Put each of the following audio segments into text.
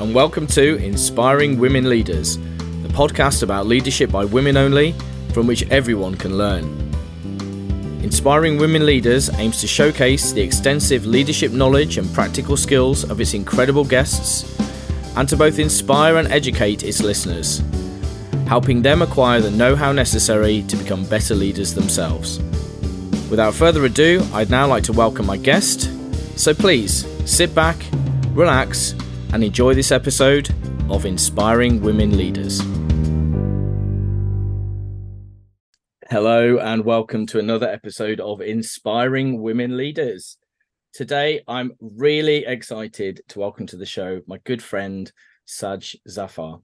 and welcome to Inspiring Women Leaders, the podcast about leadership by women only, from which everyone can learn. Inspiring Women Leaders aims to showcase the extensive leadership knowledge and practical skills of its incredible guests, and to both inspire and educate its listeners, helping them acquire the know how necessary to become better leaders themselves. Without further ado, I'd now like to welcome my guest. So please sit back, relax, and enjoy this episode of Inspiring Women Leaders. Hello, and welcome to another episode of Inspiring Women Leaders. Today, I'm really excited to welcome to the show my good friend, Saj Zafar.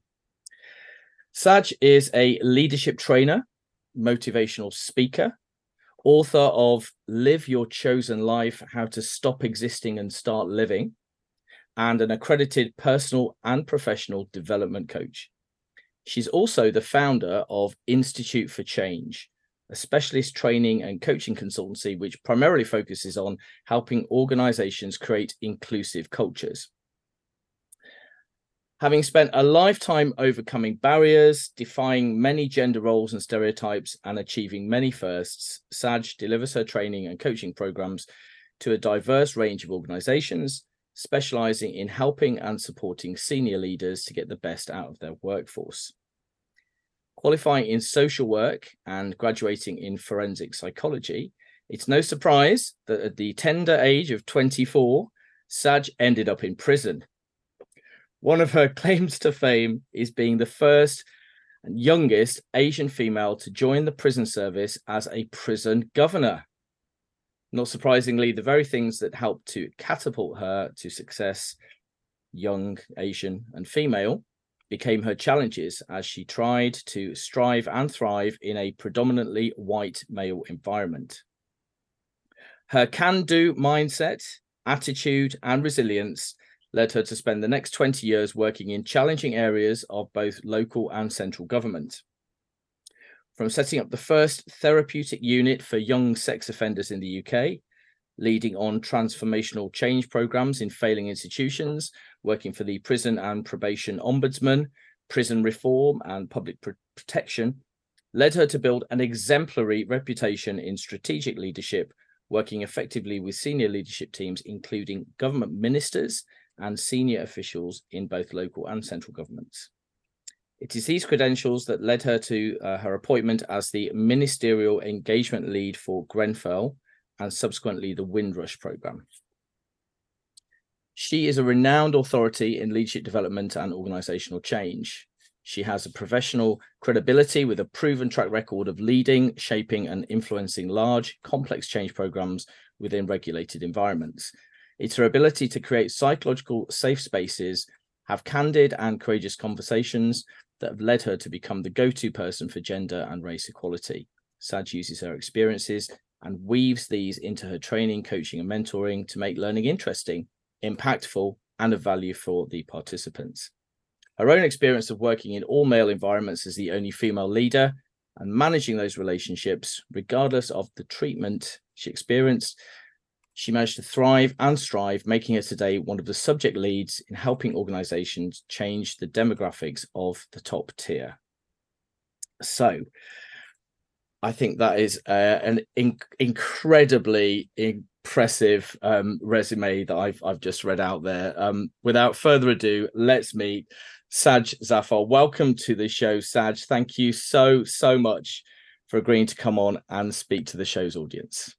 Saj is a leadership trainer, motivational speaker, author of Live Your Chosen Life How to Stop Existing and Start Living, and an accredited personal and professional development coach. She's also the founder of Institute for Change, a specialist training and coaching consultancy which primarily focuses on helping organizations create inclusive cultures. Having spent a lifetime overcoming barriers, defying many gender roles and stereotypes, and achieving many firsts, Saj delivers her training and coaching programs to a diverse range of organizations specializing in helping and supporting senior leaders to get the best out of their workforce. Qualifying in social work and graduating in forensic psychology, it's no surprise that at the tender age of 24, Saj ended up in prison. One of her claims to fame is being the first and youngest Asian female to join the prison service as a prison governor. Not surprisingly, the very things that helped to catapult her to success, young, Asian, and female, became her challenges as she tried to strive and thrive in a predominantly white male environment. Her can do mindset, attitude, and resilience led her to spend the next 20 years working in challenging areas of both local and central government from setting up the first therapeutic unit for young sex offenders in the UK, leading on transformational change programs in failing institutions, working for the Prison and Probation Ombudsman, prison reform, and public pr- protection, led her to build an exemplary reputation in strategic leadership, working effectively with senior leadership teams, including government ministers and senior officials in both local and central governments. It is these credentials that led her to uh, her appointment as the ministerial engagement lead for Grenfell and subsequently the Windrush program. She is a renowned authority in leadership development and organizational change. She has a professional credibility with a proven track record of leading, shaping, and influencing large, complex change programs within regulated environments. It's her ability to create psychological safe spaces, have candid and courageous conversations, that have led her to become the go to person for gender and race equality. Saj uses her experiences and weaves these into her training, coaching, and mentoring to make learning interesting, impactful, and of value for the participants. Her own experience of working in all male environments as the only female leader and managing those relationships, regardless of the treatment she experienced, she managed to thrive and strive, making her today one of the subject leads in helping organizations change the demographics of the top tier. So, I think that is uh, an in- incredibly impressive um, resume that I've I've just read out there. Um, without further ado, let's meet Saj Zafar. Welcome to the show, Saj. Thank you so so much for agreeing to come on and speak to the show's audience.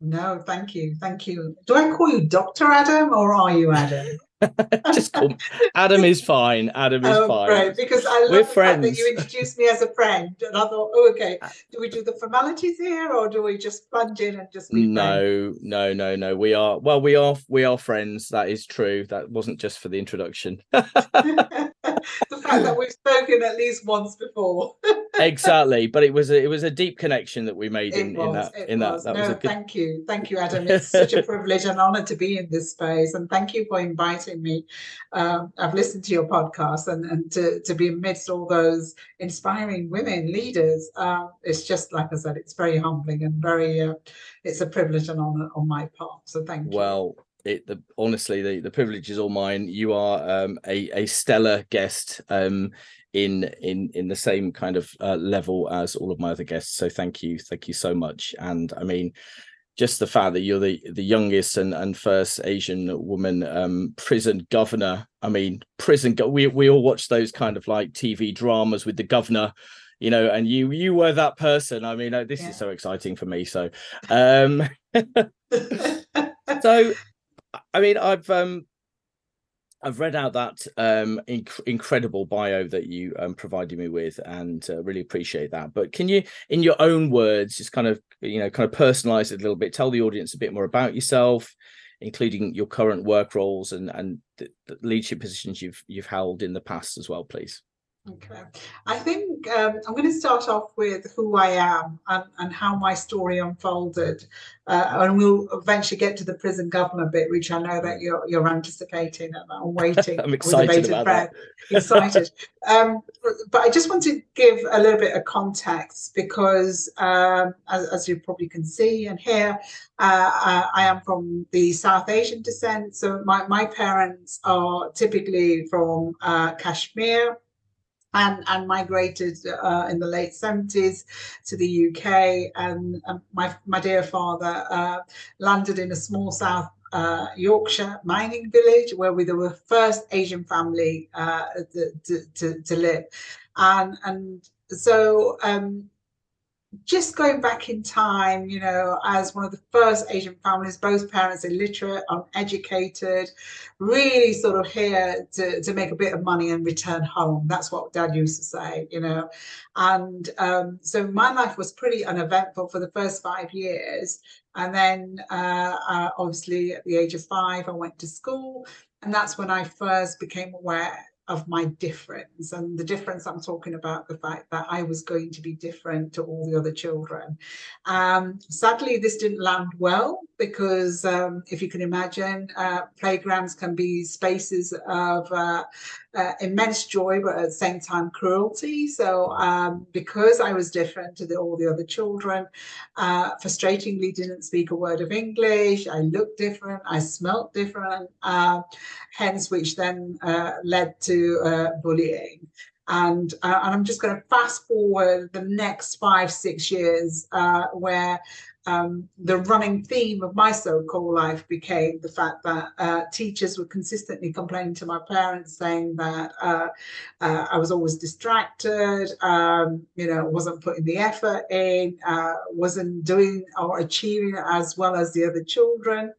No, thank you. Thank you. Do I call you Dr. Adam or are you Adam? Just call Adam is fine. Adam is oh, fine. Right, because I love We're the friends. fact that you introduced me as a friend, and I thought, oh, okay. Uh, do we do the formalities here, or do we just plunge in and just be No, friends? no, no, no. We are well. We are we are friends. That is true. That wasn't just for the introduction. the fact that we've spoken at least once before. exactly, but it was a, it was a deep connection that we made in, was, in that in was. that. That no, was a good... thank you, thank you, Adam. It's such a privilege and honor to be in this space, and thank you for inviting me. Um, I've listened to your podcast, and and to to be amidst all those inspiring women leaders, um, it's just like I said, it's very humbling and very. Uh, it's a privilege and honor on my part. So thank you. Well, it the honestly the, the privilege is all mine. You are um, a a stellar guest um, in in in the same kind of uh, level as all of my other guests. So thank you, thank you so much. And I mean, just the fact that you're the the youngest and and first Asian woman um, prison governor. I mean, prison. Go- we we all watch those kind of like TV dramas with the governor you know and you you were that person i mean uh, this yeah. is so exciting for me so um so I mean, I've um, I've read out that um, inc- incredible bio that you um, provided me with, and uh, really appreciate that. But can you, in your own words, just kind of you know, kind of personalize it a little bit, tell the audience a bit more about yourself, including your current work roles and and the, the leadership positions you've you've held in the past as well, please. Okay. I think um, I'm going to start off with who I am and, and how my story unfolded. Uh, and we'll eventually get to the prison governor bit, which I know that you're you're anticipating and I'm waiting. I'm excited about breath. that. Excited. um, but I just want to give a little bit of context because, um, as, as, you probably can see and hear, uh, uh, I am from the South Asian descent. So my, my parents are typically from uh, Kashmir and, and migrated uh, in the late 70s to the UK. And um, my, my dear father uh, landed in a small South uh, Yorkshire mining village where we were the first Asian family uh, to, to, to, live. And, and so um, just going back in time, you know, as one of the first Asian families, both parents illiterate, uneducated, really sort of here to, to make a bit of money and return home. That's what dad used to say, you know. And um, so my life was pretty uneventful for the first five years. And then uh, uh, obviously at the age of five, I went to school. And that's when I first became aware of my difference. And the difference I'm talking about the fact that I was going to be different to all the other children. Um, sadly, this didn't land well because um, if you can imagine, uh, playgrounds can be spaces of uh, uh, immense joy, but at the same time cruelty. So um, because I was different to the, all the other children, uh, frustratingly didn't speak a word of English. I looked different. I smelt different. Uh, hence, which then uh, led to uh, bullying. And, uh, and I'm just going to fast forward the next five, six years where um, the running theme of my so-called life became the fact that uh, teachers were consistently complaining to my parents saying that uh, uh, I was always distracted, um, you know, wasn't putting the effort in, uh, wasn't doing or achieving as well as the other children.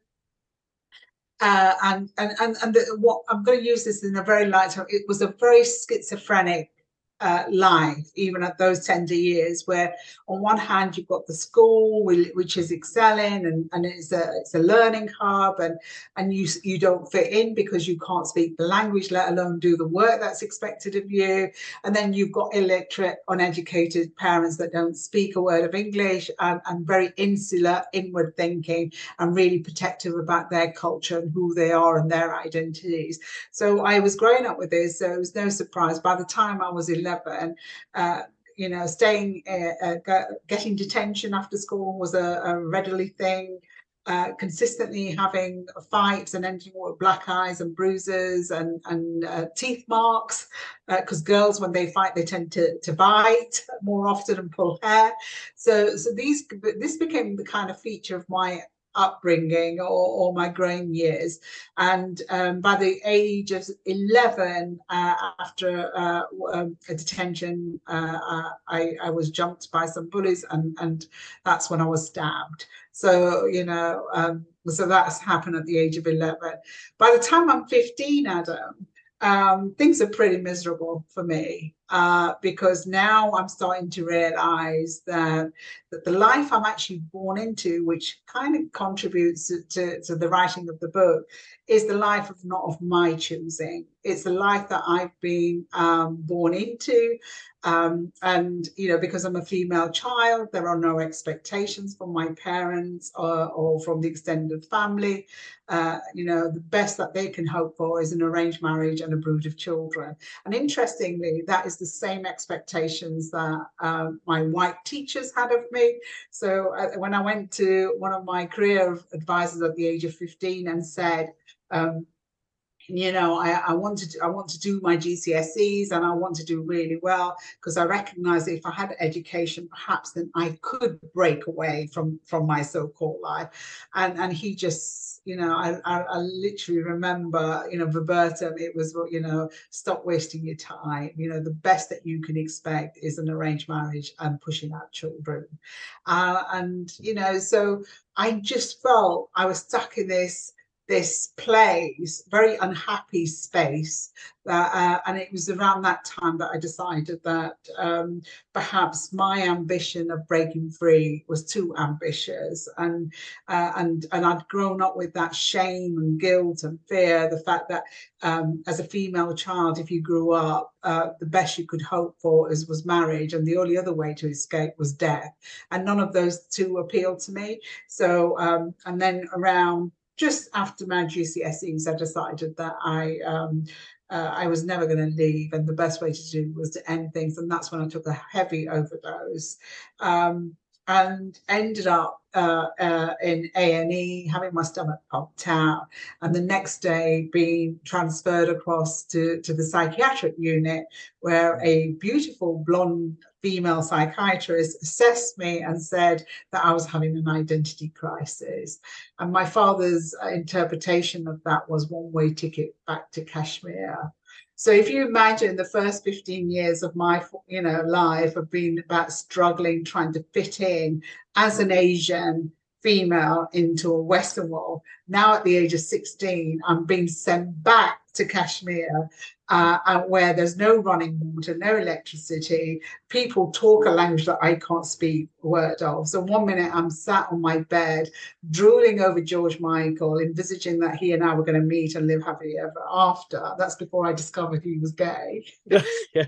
Uh, and and and, and the, what I'm going to use this in a very light term. It was a very schizophrenic uh, life, even at those tender years, where on one hand you've got the school which is excelling and, and it's a it's a learning hub and and you you don't fit in because you can't speak the language, let alone do the work that's expected of you. And then you've got illiterate, uneducated parents that don't speak a word of English and, and very insular, inward thinking and really protective about their culture and who they are and their identities. So I was growing up with this, so it was no surprise. By the time I was 11, 11, uh, you know, staying, uh, uh getting detention after school was a, a readily thing. Uh, consistently having fights and ending with black eyes and bruises and, and uh, teeth marks because uh, girls when they fight they tend to, to bite more often and pull hair so so these this became the kind of feature of my upbringing or, or my growing years. And um, by the age of 11, uh, after uh, um, a detention, uh, I, I, was jumped by some bullies, and, and that's when I was stabbed. So, you know, um, so that's happened at the age of 11. By the time I'm 15, Adam, um, things are pretty miserable for me uh, because now I'm starting to realize that, that the life I'm actually born into, which kind of contributes to, to, to the writing of the book, is the life of not of my choosing. It's the life that I've been um, born into. Um, and, you know, because I'm a female child, there are no expectations from my parents or, or from the extended family. Uh, you know, the best that they can hope for is an arranged marriage and a brood of children. And interestingly, that is the same expectations that uh, my white teachers had of me. So uh, when I went to one of my career advisors at the age of 15 and said, um, you know, I, I wanted to, I want to do my GCSEs and I want to do really well because I recognize if I had education, perhaps then I could break away from from my so-called life. And and he just, you know, I, I, I literally remember, you know, verbatim, it was, what you know, stop wasting your time. You know, the best that you can expect is an arranged marriage and pushing out children. Uh, and, you know, so I just felt I was stuck in this this place, very unhappy space. Uh, and it was around that time that I decided that um, perhaps my ambition of breaking free was too ambitious, and uh, and and I'd grown up with that shame and guilt and fear. The fact that um, as a female child, if you grew up, uh, the best you could hope for is was marriage, and the only other way to escape was death, and none of those two appealed to me. So um, and then around just after my GCSEs, I decided that I um, uh, I was never going to leave, and the best way to do was to end things, and that's when I took a heavy overdose. Um, and ended up uh, uh, in A&E having my stomach pumped out and the next day being transferred across to, to the psychiatric unit where a beautiful blonde female psychiatrist assessed me and said that I was having an identity crisis. And my father's uh, interpretation of that was one way ticket back to Kashmir. So if you imagine the first 15 years of my, you know, life have been about struggling, trying to fit in as an Asian female into a Western world. Now at the age of 16, I'm being sent back to Kashmir uh, where there's no running water, no electricity. People talk a language that I can't speak a word of. So one minute I'm sat on my bed, drooling over George Michael, envisaging that he and I were going to meet and live happily ever after. That's before I discovered he was gay. yeah.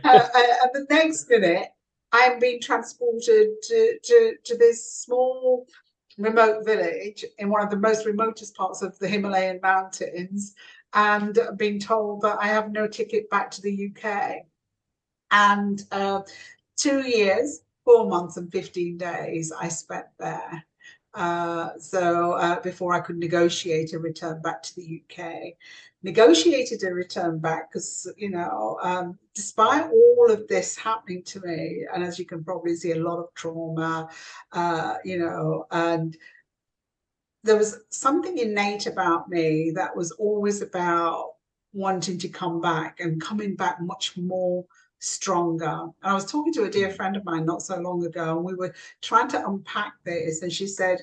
uh, uh, and the next minute, I'm being transported to, to, to this small remote village in one of the most remotest parts of the Himalayan mountains and being told that I have no ticket back to the UK. And uh, two years, four months, and 15 days I spent there. Uh, so uh, before I could negotiate a return back to the UK, negotiated a return back because you know, um, despite all of this happening to me, and as you can probably see, a lot of trauma, uh, you know, and there was something innate about me that was always about wanting to come back and coming back much more stronger. And I was talking to a dear mm. friend of mine not so long ago, and we were trying to unpack this, and she said,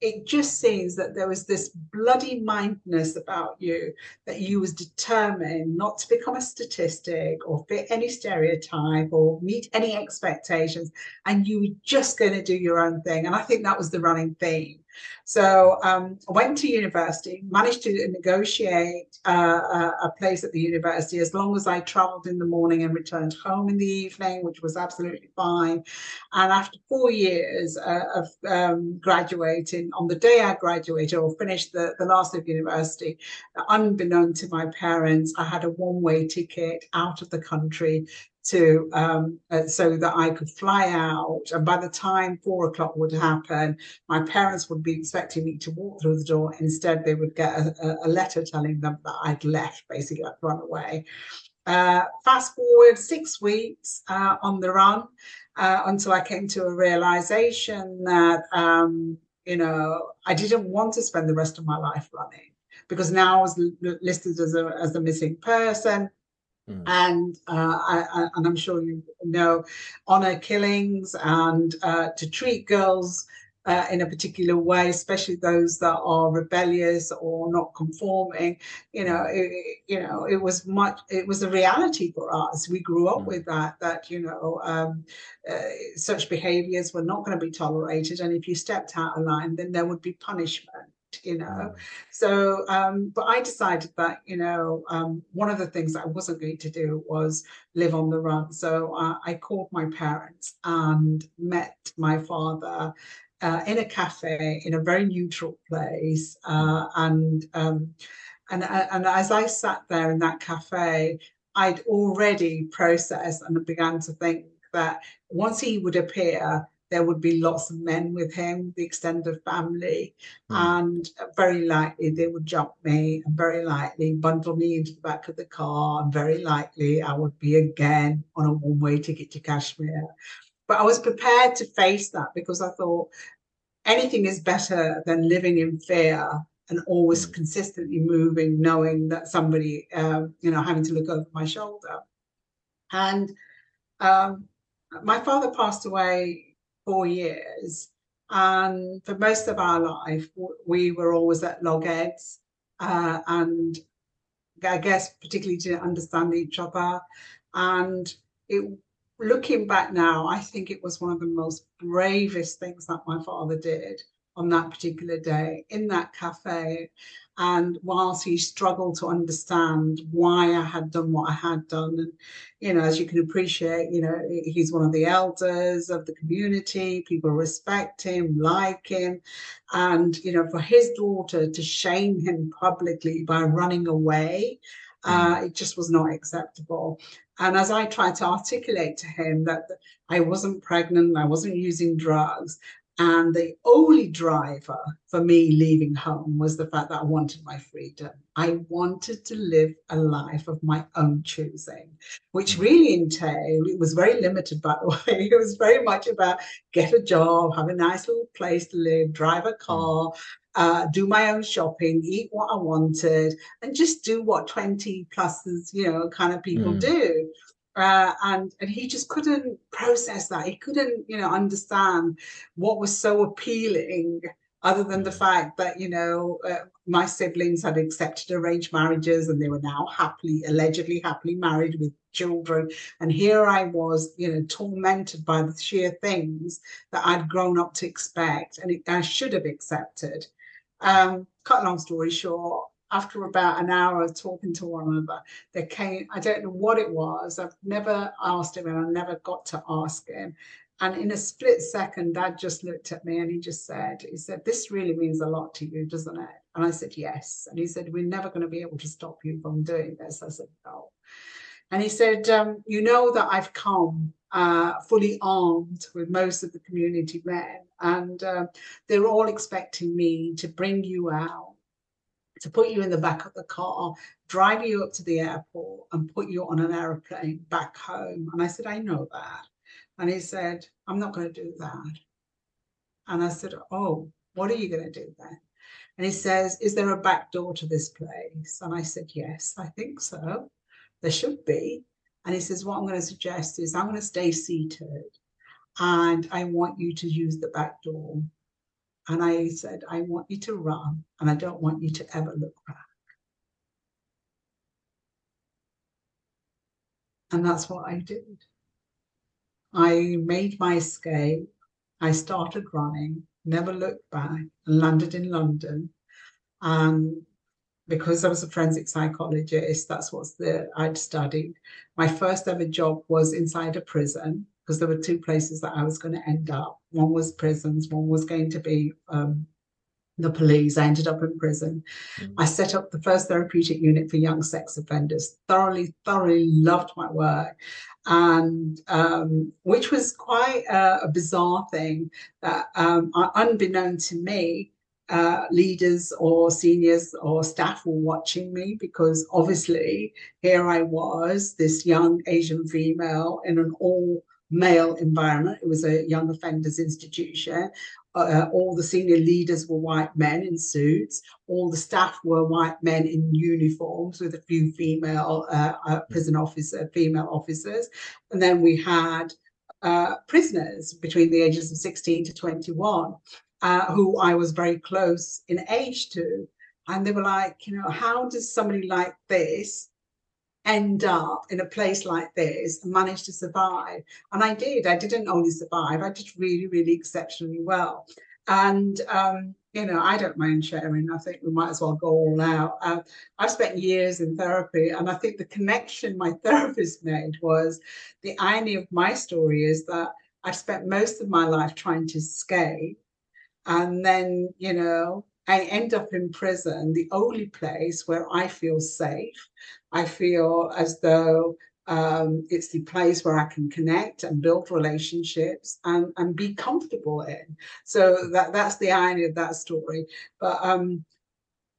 it just seems that there was this bloody mindness about you that you was determined not to become a statistic or fit any stereotype or meet any expectations and you were just going to do your own thing. And i think that was the running theme so um, I went to university, managed to negotiate uh, a place at the university as long as I traveled in the morning and returned home in the evening, which was absolutely fine. And after four years uh, of um, graduating, on the day I graduated or finished the, the last of university, unbeknown to my parents, I had a one-way ticket out of the country to um, uh, so that I could fly out. And by the time four o'clock would happen, my parents would be expecting me to walk through the door. Instead, they would get a, a letter telling them that I'd left, basically, I'd run away. Uh, fast forward six weeks uh, on the run uh, until I came to a realization that, um, you know, I didn't want to spend the rest of my life running because now I was listed as a, as a missing person Mm. And uh, I, I, and I'm sure you know, honor killings and uh, to treat girls uh, in a particular way, especially those that are rebellious or not conforming. You know, it, you know, it was much. It was a reality for us. We grew up mm. with that. That you know, um, uh, such behaviours were not going to be tolerated, and if you stepped out of line, then there would be punishment you know mm. so um but i decided that you know um one of the things i wasn't going to do was live on the run so uh, i called my parents and met my father uh, in a cafe in a very neutral place uh, and um and uh, and as i sat there in that cafe I'd already processed and began to think that once he would appear, there would be lots of men with him, the extended family, mm. and very likely they would jump me, and very likely bundle me into the back of the car, and very likely I would be again on a one way ticket to Kashmir. But I was prepared to face that because I thought anything is better than living in fear and always mm. consistently moving, knowing that somebody, um, you know, having to look over my shoulder. And um, my father passed away four years. And for most of our life, we were always at loggerheads. Uh, and I guess particularly to understand each other. And it, looking back now, I think it was one of the most bravest things that my father did on that particular day in that cafe. And whilst he struggled to understand why I had done what I had done, and you know, as you can appreciate, you know, he's one of the elders of the community, people respect him, like him. And, you know, for his daughter to shame him publicly by running away, uh, mm. it just was not acceptable. And as I tried to articulate to him that I wasn't pregnant, I wasn't using drugs, and the only driver for me leaving home was the fact that I wanted my freedom. I wanted to live a life of my own choosing, which mm. really entailed, it was very limited, by the way. It was very much about get a job, have a nice little place to live, drive a mm. car, uh, do my own shopping, eat what I wanted, and just do what 20 pluses, you know, kind of people mm. do. Uh, and and he just couldn't process that. He couldn't, you know, understand what was so appealing, other than the fact that you know uh, my siblings had accepted arranged marriages and they were now happily, allegedly happily married with children. And here I was, you know, tormented by the sheer things that I'd grown up to expect and it, I should have accepted. Um, cut long story short, after about an hour of talking to one another, there came, I don't know what it was. I've never asked him and I never got to ask him. And in a split second, dad just looked at me and he just said, he said, this really means a lot to you, doesn't it? And I said, yes. And he said, we're never going to be able to stop you from doing this. I said, no. And he said, um, you know that I've come uh, fully armed with most of the community men and uh, they're all expecting me to bring you out to put you in the back of the car, drive you up to the airport, and put you on an aeroplane back home. And I said, I know that. And he said, I'm not going to do that. And I said, Oh, what are you going to do then? And he says, Is there a back door to this place? And I said, Yes, I think so. There should be. And he says, What I'm going to suggest is I'm going to stay seated and I want you to use the back door. And I said, I want you to run and I don't want you to ever look back. And that's what I did. I made my escape. I started running, never looked back, and landed in London. And because I was a forensic psychologist, that's what I'd studied. My first ever job was inside a prison because there were two places that I was going to end up. One was prisons, one was going to be um, the police. I ended up in prison. Mm-hmm. I set up the first therapeutic unit for young sex offenders. Thoroughly, thoroughly loved my work, and um, which was quite a, a bizarre thing that, um, unbeknown to me, uh, leaders or seniors or staff were watching me because obviously here I was, this young Asian female in an all male environment. It was a young offenders institution. Uh, all the senior leaders were white men in suits. All the staff were white men in uniforms with a few female uh, uh, prison officer, female officers. And then we had uh, prisoners between the ages of 16 to 21, uh, who I was very close in age to. And they were like, you know, how does somebody like this end up in a place like this and manage to survive. And I did. I didn't only survive, I did really, really exceptionally well. And, um, you know, I don't mind sharing. I think we might as well go all out. Uh, I've spent years in therapy, and I think the connection my therapist made was the irony of my story is that I've spent most of my life trying to escape. And then, you know, I end up in prison, the only place where I feel safe. I feel as though um, it's the place where I can connect and build relationships and, and be comfortable in. So that that's the irony of that story. But um,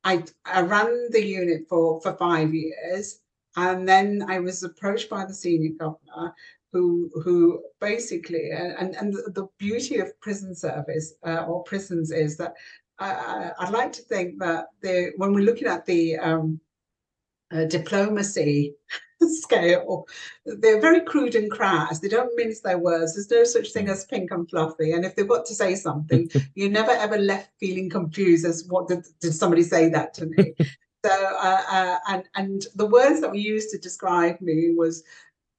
I I ran the unit for for five years, and then I was approached by the senior governor. Who, who basically and and the beauty of prison service uh, or prisons is that I, would like to think that the when we're looking at the um, uh, diplomacy scale. They're very crude and crass. They don't mince their words. There's no such thing as pink and fluffy. And if they've got to say something, you're never ever left feeling confused as what did, did somebody say that to me. so uh, uh, and and the words that we used to describe me was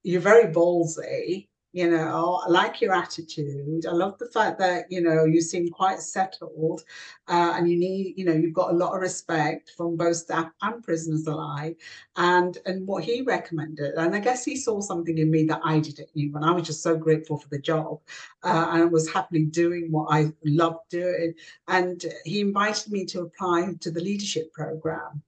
you're very ballsy you know i like your attitude. I love the fact that you know you seem quite settled uh, and you need you know you've got a lot of respect from both staff and prisoners alike. And and what he recommended and i guess he saw something in me that i didn't even and i was just so grateful for the job uh, and was happily doing what i loved doing. And he invited me to apply to the leadership program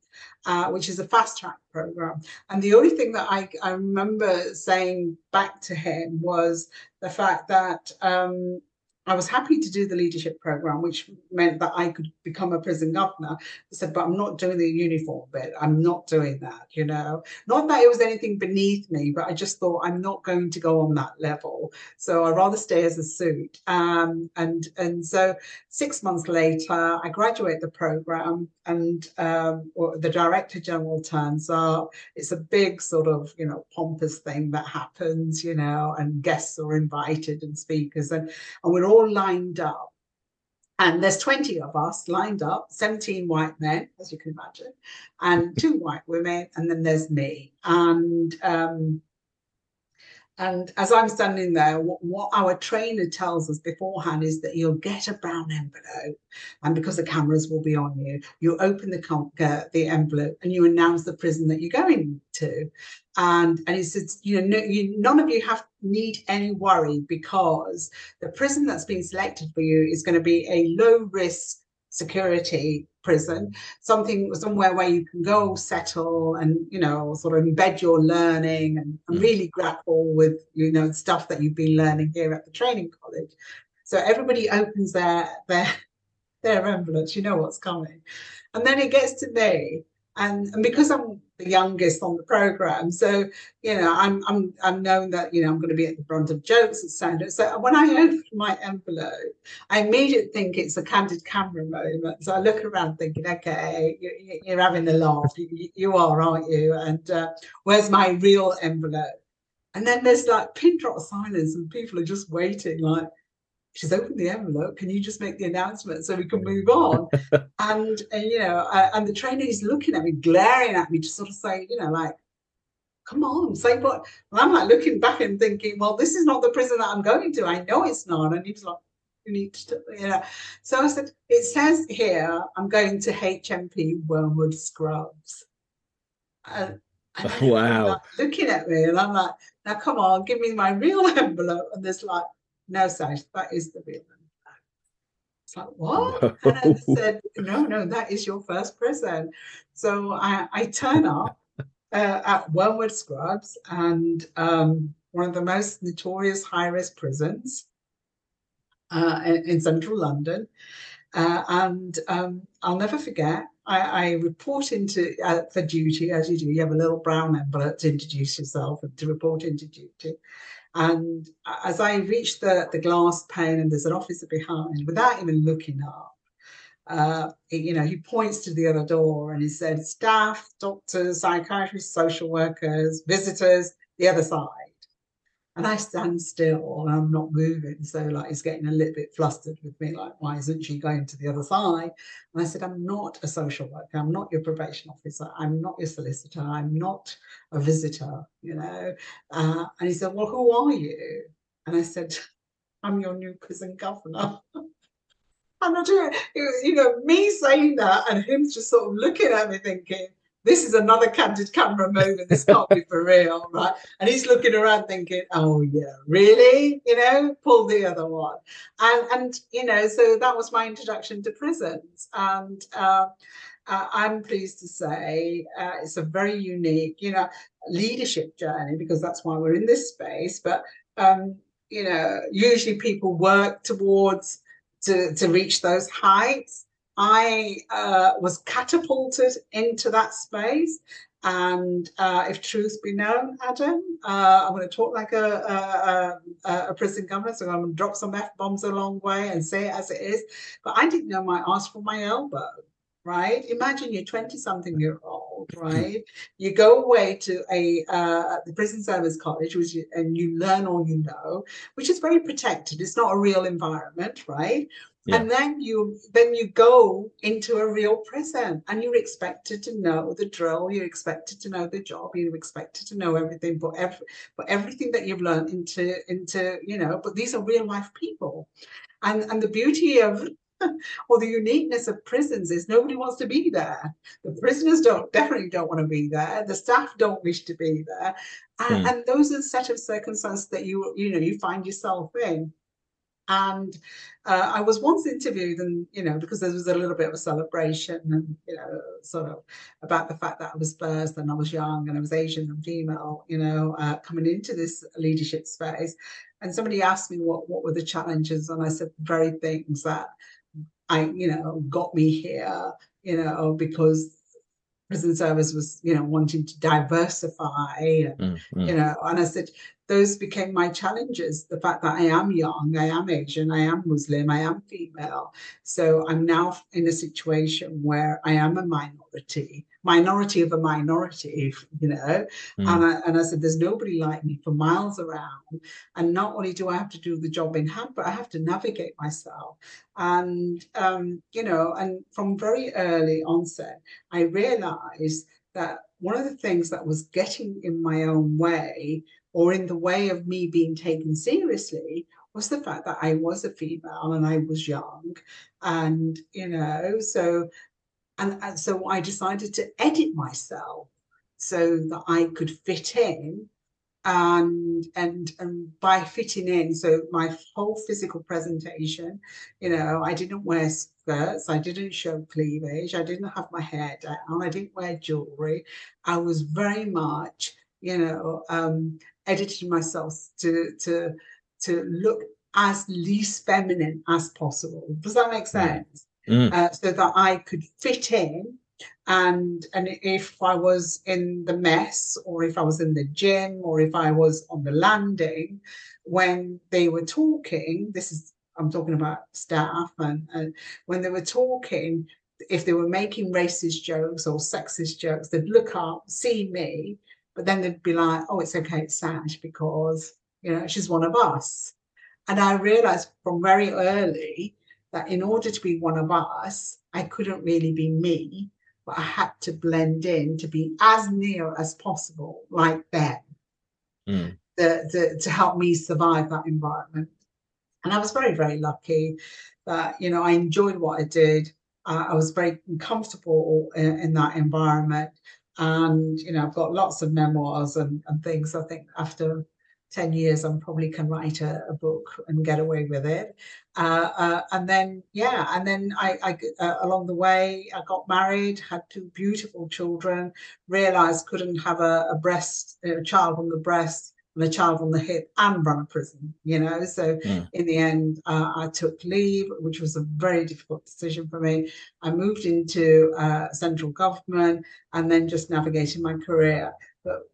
uh, which is a fast track program. And the only thing that I, I remember saying back to him was the fact that um, I was happy to do the leadership program, which meant that I could become a prison governor. I said, but I'm not doing the uniform bit. I'm not doing that, you know. Not that it was anything beneath me, but I just thought I'm not going to go on that level. So I'd rather stay as a suit. Um, and and so six months later, I graduate the program, and um, the director general turns up. It's a big sort of you know pompous thing that happens, you know, and guests are invited and speakers, and and we're all all lined up. And there's 20 of us lined up, 17 white men, as you can imagine, and two white women, and then there's me. And um, and as I'm standing there, what, what, our trainer tells us beforehand is that you'll get a brown envelope, and because the cameras will be on you, you open the uh, the envelope and you announce the prison that you're going to. And and he says, you know, no, you, none of you have need any worry because the prison that's been selected for you is going to be a low risk security prison, something somewhere where you can go settle and you know sort of embed your learning and, and mm. really grapple with you know stuff that you've been learning here at the training college. So everybody opens their their their envelopes, you know what's coming, and then it gets to me, and and because I'm the youngest on the program. So, you know, I'm I'm I'm known that, you know, I'm going to be at the front of jokes, etc. So when I open my envelope, I immediately think it's a candid camera moment. So I look around thinking, okay, you, are having a laugh. You, you, are, aren't you? And uh, where's my real envelope? And then there's like pin drop silence and people are just waiting like, she's opened the envelope. Can you just make the announcement so we can move on? and, and you know, uh, and the trainer is looking at me, glaring at me to sort of say, you know, like, come on, say what? And I'm like looking back and thinking, well, this is not the prison that I'm going to. I know it's not. And was like, you need to, you know. So I said, it says here, I'm going to HMP Wormwood Scrubs. Wow. Like, looking at me, and I'm like, now come on, give me my real envelope. And there's like no, Saj, that is the real one. It's like, what? And I said, no, no, that is your first prison. So I, I turn up uh, at Wormwood Scrubs and um, one of the most notorious high risk prisons uh, in, in, central London. Uh, and um, I'll never forget, I, I report into uh, for duty as you do. You have a little brown envelope to introduce yourself and to report into duty. And as I reach the, the glass pane and there's an officer behind, without even looking up, uh, you know, he points to the other door and he said, staff, doctors, psychiatrists, social workers, visitors, the other side. And I stand still and I'm not moving. So like he's getting a little bit flustered with me, like, why isn't she going to the other side? And I said, I'm not a social worker, I'm not your probation officer, I'm not your solicitor, I'm not a visitor, you know. Uh, and he said, Well, who are you? And I said, I'm your new prison governor. and I'm not doing you know, me saying that and him just sort of looking at me thinking, this is another candid camera moment. This can't be for real, right? And he's looking around thinking, oh yeah, really? You know, pull the other one. And and you know, so that was my introduction to prisons. And uh, uh, I'm pleased to say uh, it's a very unique, you know, leadership journey because that's why we're in this space. But um, you know, usually people work towards to to reach those heights. I uh, was catapulted into that space. And uh, if truth be known, Adam, uh, I'm going to talk like a, a, a, prison governor, so I'm going to drop some F bombs along the way and say it as it is. But I didn't know my ass from my elbow right? Imagine you're 20 something year old, right? You go away to a uh, the prison service college, which you, and you learn all you know, which is very protected. It's not a real environment, right? Yeah. And then you then you go into a real prison and you're expected to know the drill, you're expected to know the job, you're expected to know everything, but every but everything that you've learned into into, you know, but these are real life people. And and the beauty of or the uniqueness of prisons is nobody wants to be there. The prisoners don't definitely don't want to be there. The staff don't wish to be there, and, mm. and those are the set of circumstances that you you know you find yourself in. And uh, I was once interviewed, and you know, because there was a little bit of a celebration, and you know, sort of about the fact that I was first and I was young and I was Asian and female, you know, uh, coming into this leadership space. And somebody asked me what what were the challenges, and I said very things that I, you know, got me here, you know, because prison service was, you know, wanting to diversify, and, mm, mm. you know, and I said, those became my challenges. The fact that I am young, I am Asian, I am Muslim, I am female. So I'm now in a situation where I am a minority minority of a minority, you know. Mm. And, I, and I said, there's nobody like me for miles around. And not only do I have to do the job in hand, but I have to navigate myself. And, um, you know, and from very early onset, I realized that one of the things that was getting in my own way or in the way of me being taken seriously was the fact that I was a female and I was young. And, you know, so and, and so I decided to edit myself so that I could fit in and and and by fitting in so my whole physical presentation you know i didn't wear skirts i didn't show cleavage i didn't have my hair down i didn't wear jewelry i was very much you know um editing myself to to to look as least feminine as possible does that make mm. sense mm. uh, so that I could fit in. And and if I was in the mess, or if I was in the gym, or if I was on the landing, when they were talking, this is I'm talking about staff, and, and when they were talking, if they were making racist jokes or sexist jokes, they'd look up, see me, but then they'd be like, "Oh, it's okay, it's Saj because you know she's one of us." And I realized from very early that in order to be one of us, I couldn't really be me, but I had to blend in to be as near as possible like them mm. to, to, to help me survive that environment. And I was very, very lucky that, you know, I enjoyed what I did. Uh, I was very comfortable in, in, that environment. And, you know, I've got lots of memoirs and, and things. I think after 10 years, I probably can write a, a book and get away with it. Uh, uh, and then, yeah, and then I, I uh, along the way, I got married, had two beautiful children, realized couldn't have a, a breast, a child on the breast and a child on the hip and run a prison, you know. So mm. in the end, uh, I took leave, which was a very difficult decision for me. I moved into uh, central government and then just navigating my career. But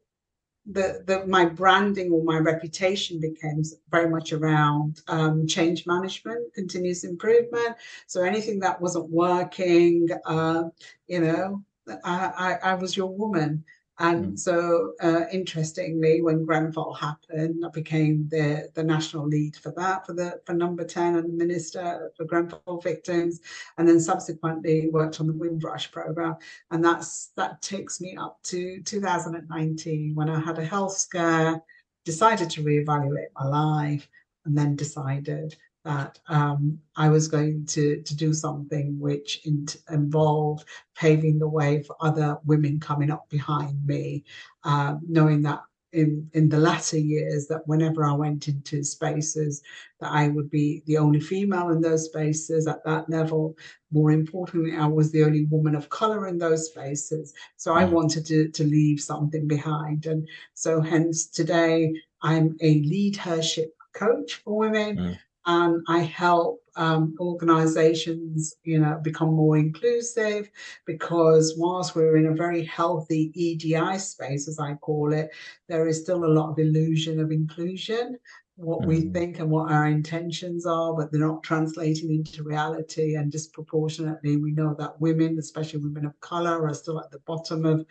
the, the my branding or my reputation became very much around um, change management, continuous improvement. So anything that wasn't working, uh, you know, I, I, I was your woman. And mm. so, uh, interestingly, when Grenfell happened, I became the, the national lead for that, for the for number 10 and minister for Grenfell victims, and then subsequently worked on the Windrush program. And that's that takes me up to 2019 when I had a health scare, decided to reevaluate my life, and then decided that um, I was going to, to do something which in, involved paving the way for other women coming up behind me, uh, knowing that in in the latter years that whenever I went into spaces that I would be the only female in those spaces at that level. More importantly, I was the only woman of color in those spaces. So I mm. wanted to, to leave something behind. And so hence today I'm a leadership coach for women. Mm and I help um, organizations, you know, become more inclusive because whilst we're in a very healthy EDI space, as I call it, there is still a lot of illusion of inclusion. What mm. we think and what our intentions are, but they're not translating into reality. And disproportionately, we know that women, especially women of color, are still at the bottom of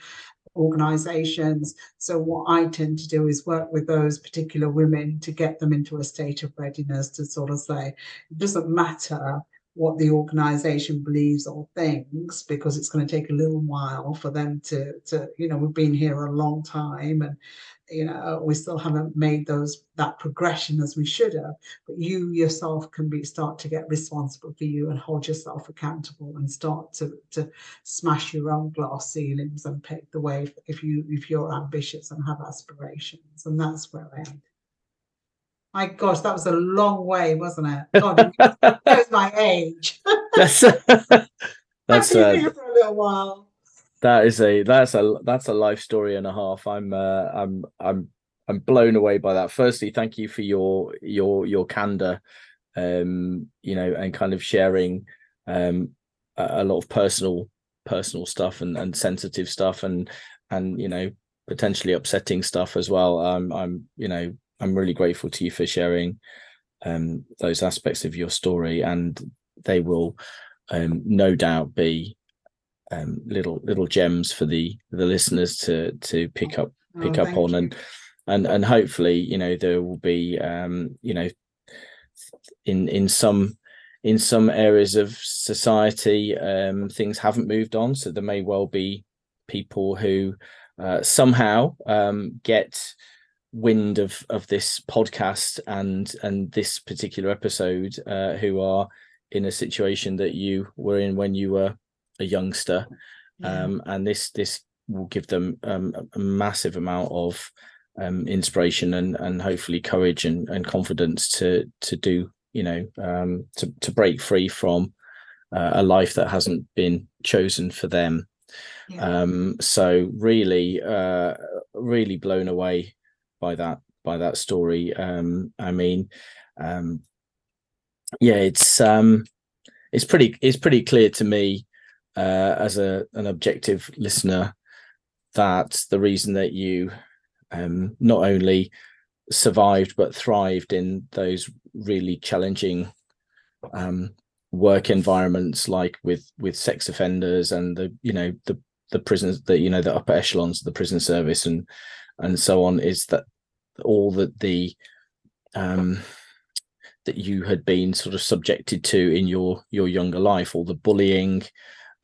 organizations. So what I tend to do is work with those particular women to get them into a state of readiness to sort of say, it doesn't matter what the organization believes or thinks because it's going to take a little while for them to to you know we've been here a long time and you know we still haven't made those that progression as we should have but you yourself can be start to get responsible for you and hold yourself accountable and start to to smash your own glass ceilings and pave the way if you if you're ambitious and have aspirations and that's where i am my gosh, that was a long way, wasn't it? God, that was my age. that's that's uh, for a little while. That is a that's a that's a life story and a half. I'm uh, I'm I'm I'm blown away by that. Firstly, thank you for your your your candor, um, you know, and kind of sharing um a, a lot of personal personal stuff and and sensitive stuff and and you know potentially upsetting stuff as well. I'm I'm you know I'm really grateful to you for sharing um, those aspects of your story, and they will um, no doubt be um, little little gems for the the listeners to to pick up oh, pick oh, up on, you. and and and hopefully you know there will be um, you know in in some in some areas of society um, things haven't moved on, so there may well be people who uh, somehow um, get wind of of this podcast and and this particular episode uh, who are in a situation that you were in when you were a youngster yeah. um, and this this will give them um, a massive amount of um, inspiration and and hopefully courage and, and confidence to to do you know um, to to break free from uh, a life that hasn't been chosen for them yeah. um so really uh really blown away by that by that story. Um, I mean, um, yeah, it's um, it's pretty it's pretty clear to me uh, as a an objective listener that the reason that you um, not only survived but thrived in those really challenging um, work environments like with with sex offenders and the you know the the prisons the you know the upper echelons of the prison service and and so on is that all that the um that you had been sort of subjected to in your your younger life all the bullying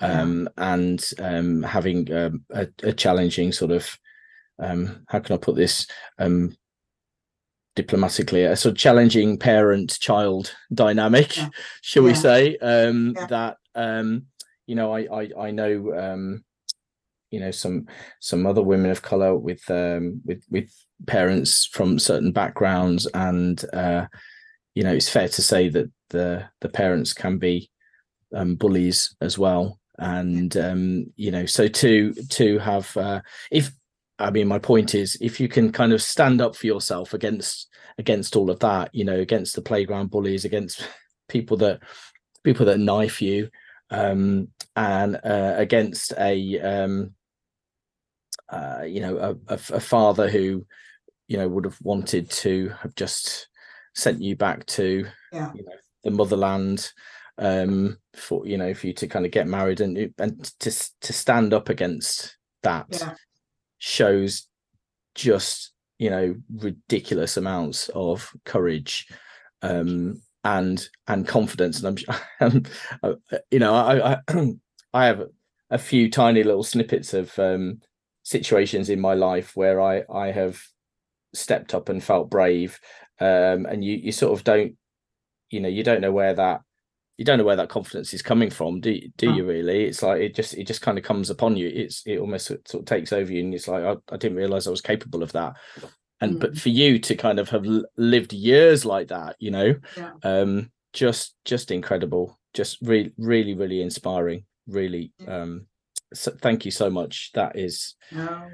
um and um having um, a, a, challenging sort of um how can i put this um diplomatically a sort of challenging parent child dynamic yeah. shall yeah. we say um yeah. that um you know i i, I know um you know some some other women of color with um with with parents from certain backgrounds and uh you know it's fair to say that the the parents can be um bullies as well and um you know so to to have uh if i mean my point is if you can kind of stand up for yourself against against all of that you know against the playground bullies against people that people that knife you um and uh, against a um uh, you know, a, a, a, father who, you know, would have wanted to have just sent you back to, yeah. you know, the motherland um for you know for you to kind of get married and and to to stand up against that yeah. shows just you know ridiculous amounts of courage um and and confidence and i'm uh, you know i i i have a few tiny little snippets of um situations in my life where I I have stepped up and felt brave, um, and you you sort of don't you know you don't know where that you don't know where that confidence is coming from do do you really? It's like it just it just kind of comes upon you. It's it almost sort of takes over you and it's like i, I didn't realize i was capable of that. And mm. but for you to kind of have lived years like that you know yeah. um just just incredible. Just really really really inspiring. Really um so thank you so much. That is no.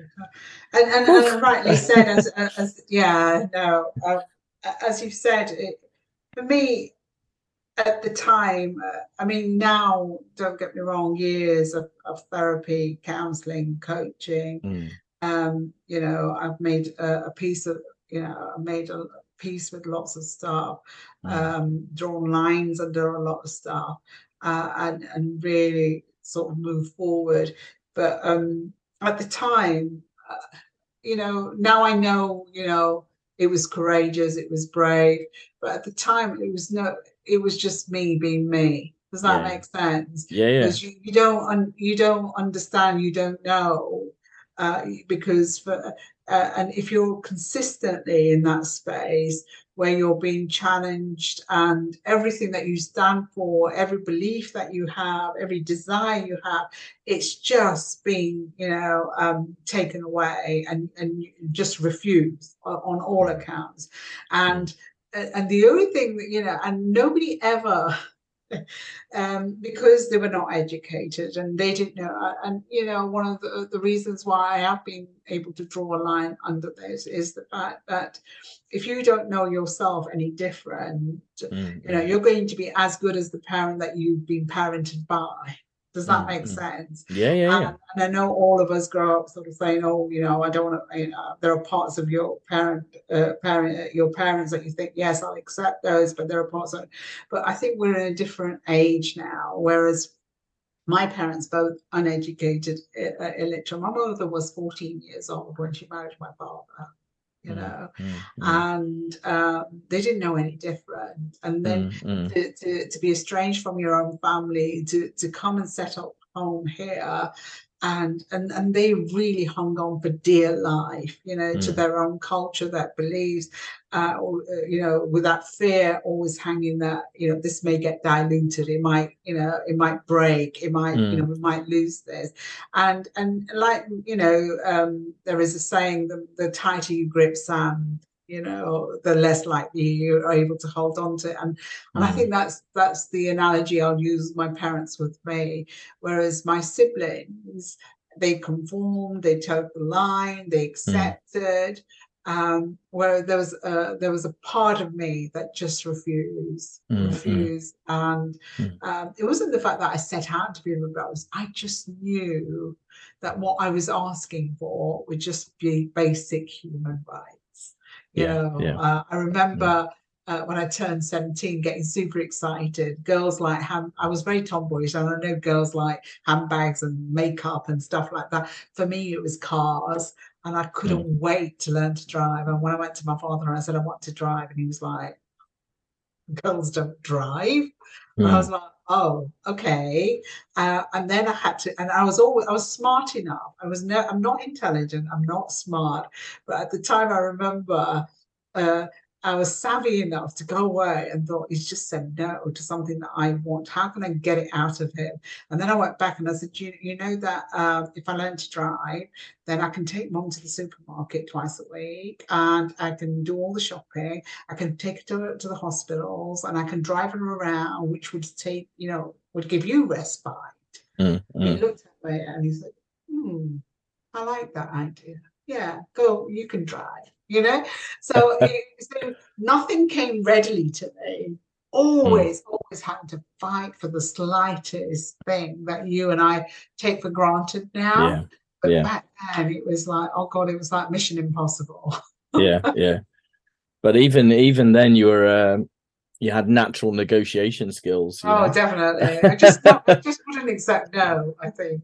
and, and, and rightly said as, as yeah no uh, as you've said it, for me at the time i mean now don't get me wrong years of, of therapy counseling coaching mm. um you know i've made a, a, peace of you know i made a peace with lots of stuff mm. um drawn lines under a lot of stuff uh, and and really sort of move forward. But um, at the time, uh, you know, now I know, you know, it was courageous, it was brave. But at the time, it was no, it was just me being me. Does that yeah. make sense? Yeah, yeah. Because you, you don't un, you don't understand, you don't know, uh, because for uh, and if you're consistently in that space where you're being challenged and everything that you stand for, every belief that you have, every desire you have, it's just being, you know, um, taken away and, and just refused on all accounts. And and the only thing that, you know, and nobody ever um, because they were not educated and they didn't know. Uh, and, you know, one of the, the reasons why I have been able to draw a line under this is the fact that if you don't know yourself any different, mm-hmm. you know, you're going to be as good as the parent that you've been parented by. Does that make mm-hmm. sense? Yeah, yeah, and, yeah. And I know all of us grow up sort of saying, "Oh, you know, I don't want to." You know, there are parts of your parent, uh, parent, your parents that you think, "Yes, I'll accept those," but there are parts of. But I think we're in a different age now. Whereas my parents, both uneducated, uh, illiterate. My mother was 14 years old when she married my father you mm, know, mm, mm, and um, they didn't know any different. And then mm, mm. to, to, to, be estranged from your own family, to, to come and set up home here and and and they really hung on for dear life you know mm. to their own culture that believes uh, or, uh, you know with that fear always hanging that you know this may get diluted it might you know it might break it might mm. you know we might lose this and and like you know um there is a saying the, the tighter you grip sand you know the less likely you're able to hold on to it and and mm. i think that's that's the analogy i'll use my parents with me whereas my siblings they conformed they took the line they mm. accepted mm. Um, where there was a, there was a part of me that just refused mm, mm. refused and mm. um, it wasn't the fact that i set out to be rebellious i just knew that what i was asking for would just be basic human rights you yeah, know, yeah. Uh, I remember uh, when I turned 17 getting super excited. Girls like ham, I was very tomboyish, and I know girls like handbags and makeup and stuff like that. For me, it was cars, and I couldn't mm. wait to learn to drive. And when I went to my father and I said, I want to drive, and he was like, Girls don't drive. Mm. I was like, oh okay uh, and then i had to and i was always i was smart enough i was no i'm not intelligent i'm not smart but at the time i remember uh, I was savvy enough to go away and thought he's just said no to something that I want. How can I get it out of him? And then I went back and I said, you, you know that uh, if I learn to drive, then I can take mom to the supermarket twice a week and I can do all the shopping. I can take her to, to the hospitals and I can drive her around, which would take, you know, would give you respite. Mm, mm. He looked at me and he said, hmm, I like that idea. Yeah, go, you can drive you know so, it, so nothing came readily to me always mm. always having to fight for the slightest thing that you and i take for granted now yeah. but yeah. back then it was like oh god it was like mission impossible yeah yeah but even even then you were uh, you had natural negotiation skills oh know? definitely i just not, just wouldn't accept no i think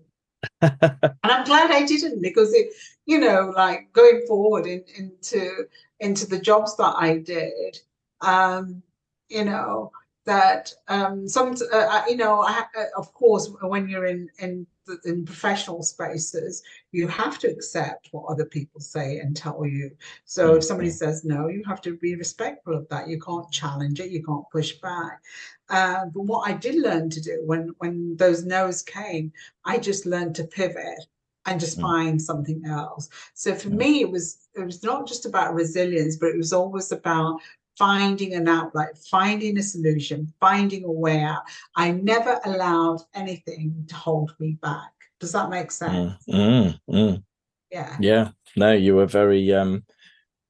and I'm glad I didn't because it, you know, like going forward in, into into the jobs that I did, um, you know, that um, some, uh, you know, I, uh, of course, when you're in in in professional spaces, you have to accept what other people say and tell you. So if somebody mm-hmm. says no, you have to be respectful of that. You can't challenge it. You can't push back. Uh, but what I did learn to do when when those no's came, I just learned to pivot and just mm. find something else. So for mm. me, it was it was not just about resilience, but it was always about finding an outlet, finding a solution, finding a way out. I never allowed anything to hold me back. Does that make mm, sense? Mm, mm, yeah. Yeah. No, you were very um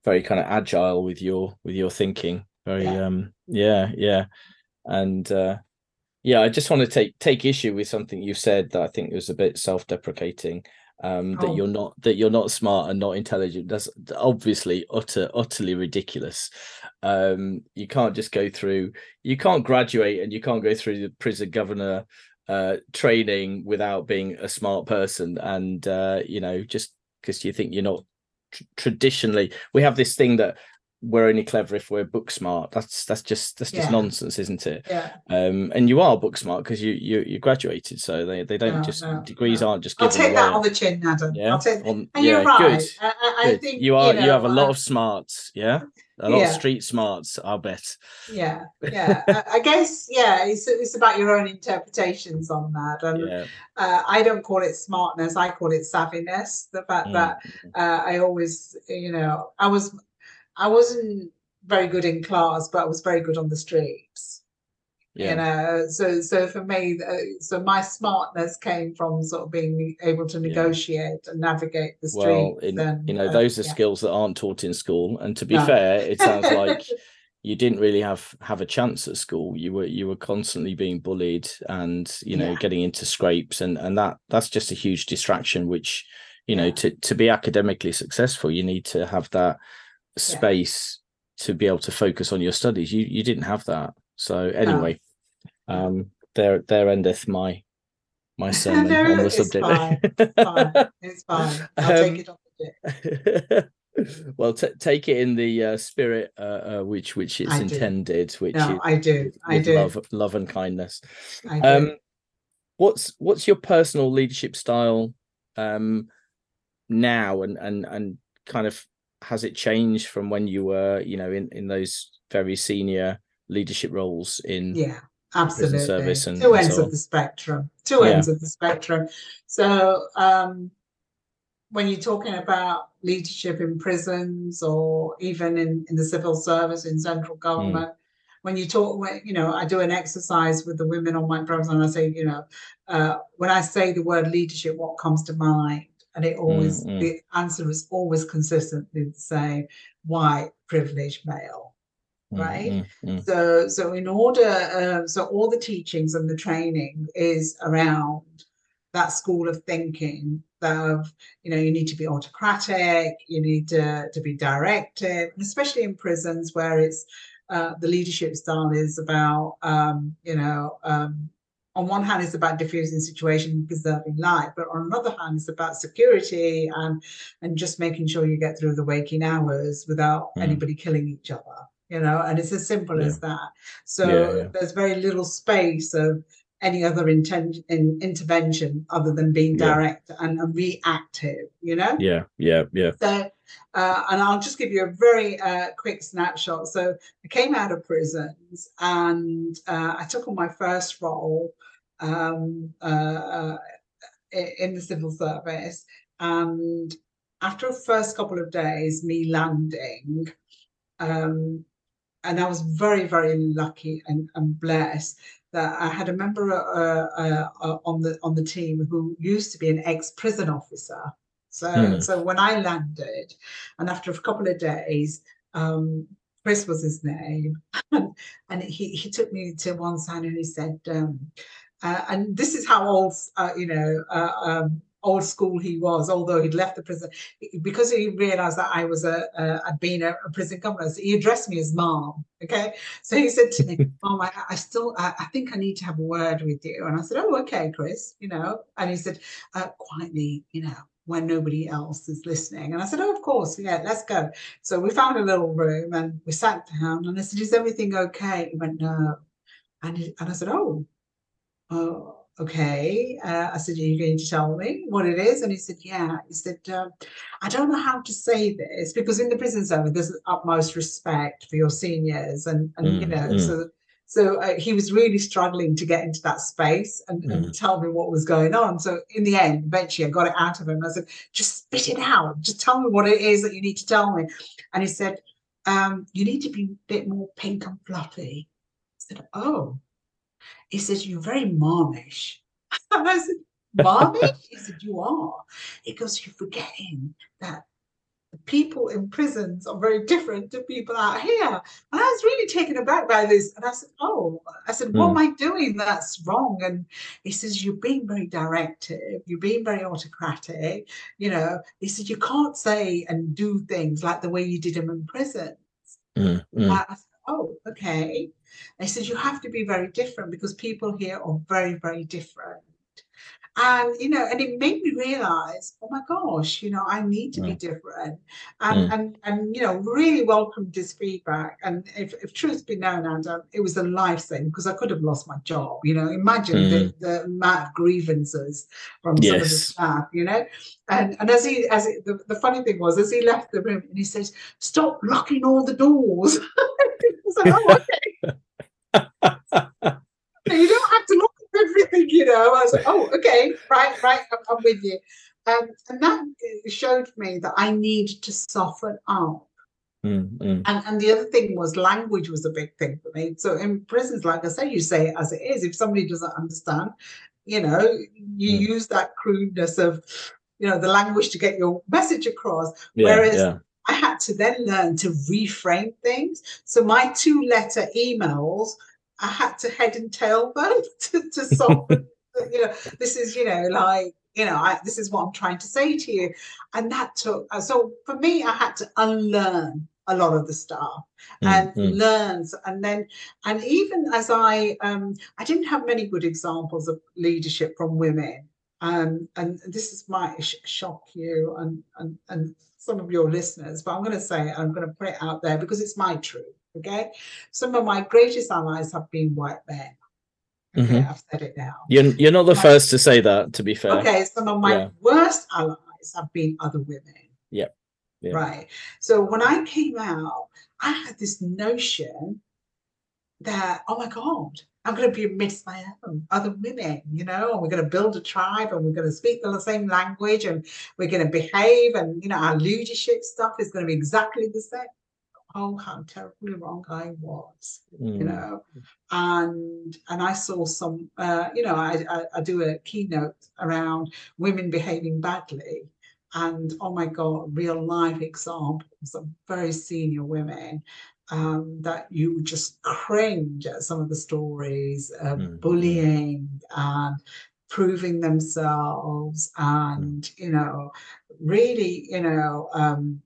very kind of agile with your with your thinking. Very yeah. um yeah, yeah. And uh yeah, I just want to take take issue with something you said that I think was a bit self-deprecating um, that oh. you're not that you're not smart and not intelligent. That's obviously utter utterly ridiculous. Um, you can't just go through. You can't graduate and you can't go through the prison governor uh, training without being a smart person. And uh, you know, just because you think you're not tr- traditionally, we have this thing that we're only clever if we're book smart. That's that's just that's just yeah. nonsense, isn't it? Yeah. Um, and you are book smart because you you you graduated, so they they don't no, just no, degrees no. aren't just. I'll take that on the chin, Adam. Yeah. I'll take, and yeah, you're right. Good. I, I, good. think you are you, know, you have a lot of smarts. Yeah. A lot yeah. of street smarts, I'll bet. Yeah, yeah. I guess yeah. It's it's about your own interpretations on that, and yeah. uh, I don't call it smartness. I call it savviness. The fact mm. that uh, I always, you know, I was I wasn't very good in class, but I was very good on the streets. Yeah. You know, so so for me, uh, so my smartness came from sort of being able to negotiate yeah. and navigate the streets. Well, in, and, you know, uh, those are yeah. skills that aren't taught in school. And to be no. fair, it sounds like you didn't really have have a chance at school. You were you were constantly being bullied and you know getting into scrapes, and and that that's just a huge distraction. Which you know, to to be academically successful, you need to have that space yeah. to be able to focus on your studies. You you didn't have that. So anyway, oh. um, there there endeth my my sermon no, on the subject. Fine. It's fine. It's fine. I'll um, take it on well, t- take it in the uh, spirit uh, uh, which which it's I intended, do. which no, is, I do, I do love, love and kindness. Um, what's what's your personal leadership style um, now, and and and kind of has it changed from when you were, you know, in in those very senior leadership roles in yeah absolutely service and two ends so of the spectrum two yeah. ends of the spectrum so um when you're talking about leadership in prisons or even in, in the civil service in central hmm. government mm. when you talk when you know i do an exercise with the women on my program and i say you know uh, when i say the word leadership what comes to mind and it always mm-hmm. the answer is always consistently the same white privileged male right mm-hmm. so so in order uh, so all the teachings and the training is around that school of thinking that of you know you need to be autocratic you need to, to be directive and especially in prisons where it's uh, the leadership style is about um, you know um, on one hand, it's about diffusing situation, preserving life, but on another hand, it's about security and and just making sure you get through the waking hours without mm. anybody killing each other. You know, and it's as simple yeah. as that. So yeah, yeah. there's very little space of any other intent in intervention other than being direct and, and, reactive. You know. Yeah, yeah, yeah. So. Uh, and I'll just give you a very uh, quick snapshot. So I came out of prisons and uh, I took on my first role um, uh, uh in the civil service. And after the first couple of days, me landing, um, and I was very, very lucky and, and blessed that I had a member uh, on the on the team who used to be an ex prison officer. So, mm. so when I landed, and after a couple of days, um, Chris was his name, and he he took me to one side and he said, um, uh, and this is how old, uh, you know, uh, um, old school he was, although he'd left the prison, because he realized that I was a, a I'd been a, a prison governor. So he addressed me as mom. Okay. So he said to me, Mom, I, I still, I, I, think I need to have a word with you. And I said, Oh, okay, Chris, you know, and he said, uh, quietly, you know, when nobody else is listening. And I said, Oh, of course, yeah, let's go. So we found a little room and we sat down and I said, Is everything okay? He went, No, And, and I said, oh, uh, okay. Uh, I said, are you going to tell me what it is? And he said, yeah. He said, um, I don't know how to say this because in the prison zone, there's utmost respect for your seniors. And, and mm, you know, mm. so so uh, he was really struggling to get into that space and, mm. and, tell me what was going on. So in the end, eventually I got it out of him. I said, just spit it out. Just tell me what it is that you need to tell me. And he said, um, you need to be a bit more pink and fluffy. I said, oh. He says, you're very marmish. and I said, momish? he said, you are. He goes, you're forgetting that people in prisons are very different to people out here. And I was really taken aback by this. And I said, Oh, I said, what mm. am I doing that's wrong? And he says, You're being very directive, you're being very autocratic. You know, he said, You can't say and do things like the way you did them in prison. Mm. Mm. I said, Oh, okay. And he said, You have to be very different because people here are very, very different and you know and it made me realize oh my gosh you know i need to mm. be different and mm. and and you know really welcomed his feedback and if, if truth be known and it was a life thing because i could have lost my job you know imagine mm. the, the amount of grievances from yes. some of the staff you know and and as he as he, the, the funny thing was as he left the room and he says stop locking all the doors like, oh, okay. you don't have to everything, you know. I was like, oh, okay, right, right, I'm, with you. Um, and that showed me that I need to soften up. Mm, mm. And, and the other thing was language was a big thing for me. So in prisons, like I say, you say it as it is. If somebody doesn't understand, you know, you mm. use that crudeness of, you know, the language to get your message across. Yeah, Whereas yeah. I had to then learn to reframe things. So my two letter emails I had to head and tail them to, to solve. you know, this is you know like you know I, this is what I'm trying to say to you, and that took. Uh, so for me, I had to unlearn a lot of the stuff mm, and mm. learns and then and even as i um i didn't have many good examples of leadership from women um and this is might sh- shock you and, and and some of your listeners but i'm going to say it, i'm going to put it out there because it's my truth Okay. Some of my greatest allies have been white men. Okay, mm-hmm. I've said it now. You're, you're not the my, first to say that, to be fair. Okay, some of my yeah. worst allies have been other women. Yep. Yeah. Right. So when I came out, I had this notion that, oh my God, I'm going to be amidst my own other women, you know, and we're going to build a tribe and we're going to speak the same language and we're going to behave and, you know, our leadership stuff is going to be exactly the same oh how terribly wrong I was, mm. you know, and and I saw some, uh, you know, I, I, I do a keynote around women behaving badly, and oh my god, real life examples of very senior women um, that you just cringe at some of the stories of mm. bullying and proving themselves and you know really you know um,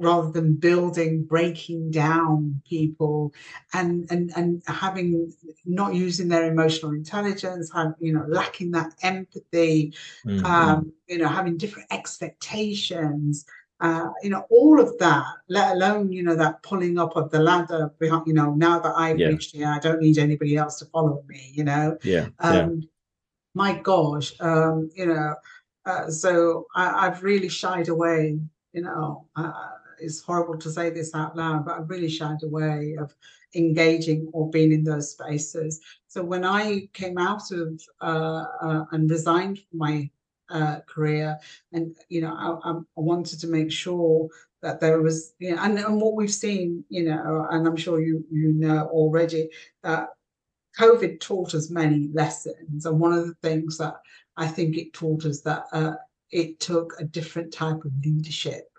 rather than building breaking down people and and and having not using their emotional intelligence have you know lacking that empathy mm-hmm. um you know having different expectations uh, you know all of that let alone you know that pulling up of the ladder behind you know now that i've yeah. reached here i don't need anybody else to follow me you know yeah, um, yeah. my gosh um you know uh, so I, have really shied away you know uh, it's horrible to say this out loud, but I really shied away of engaging or being in those spaces. So when I came out of uh, uh, and resigned my uh, career, and you know, I, I, wanted to make sure that there was, you know, and, and what we've seen, you know, and I'm sure you you know already that COVID taught us many lessons, and one of the things that I think it taught us that uh, it took a different type of leadership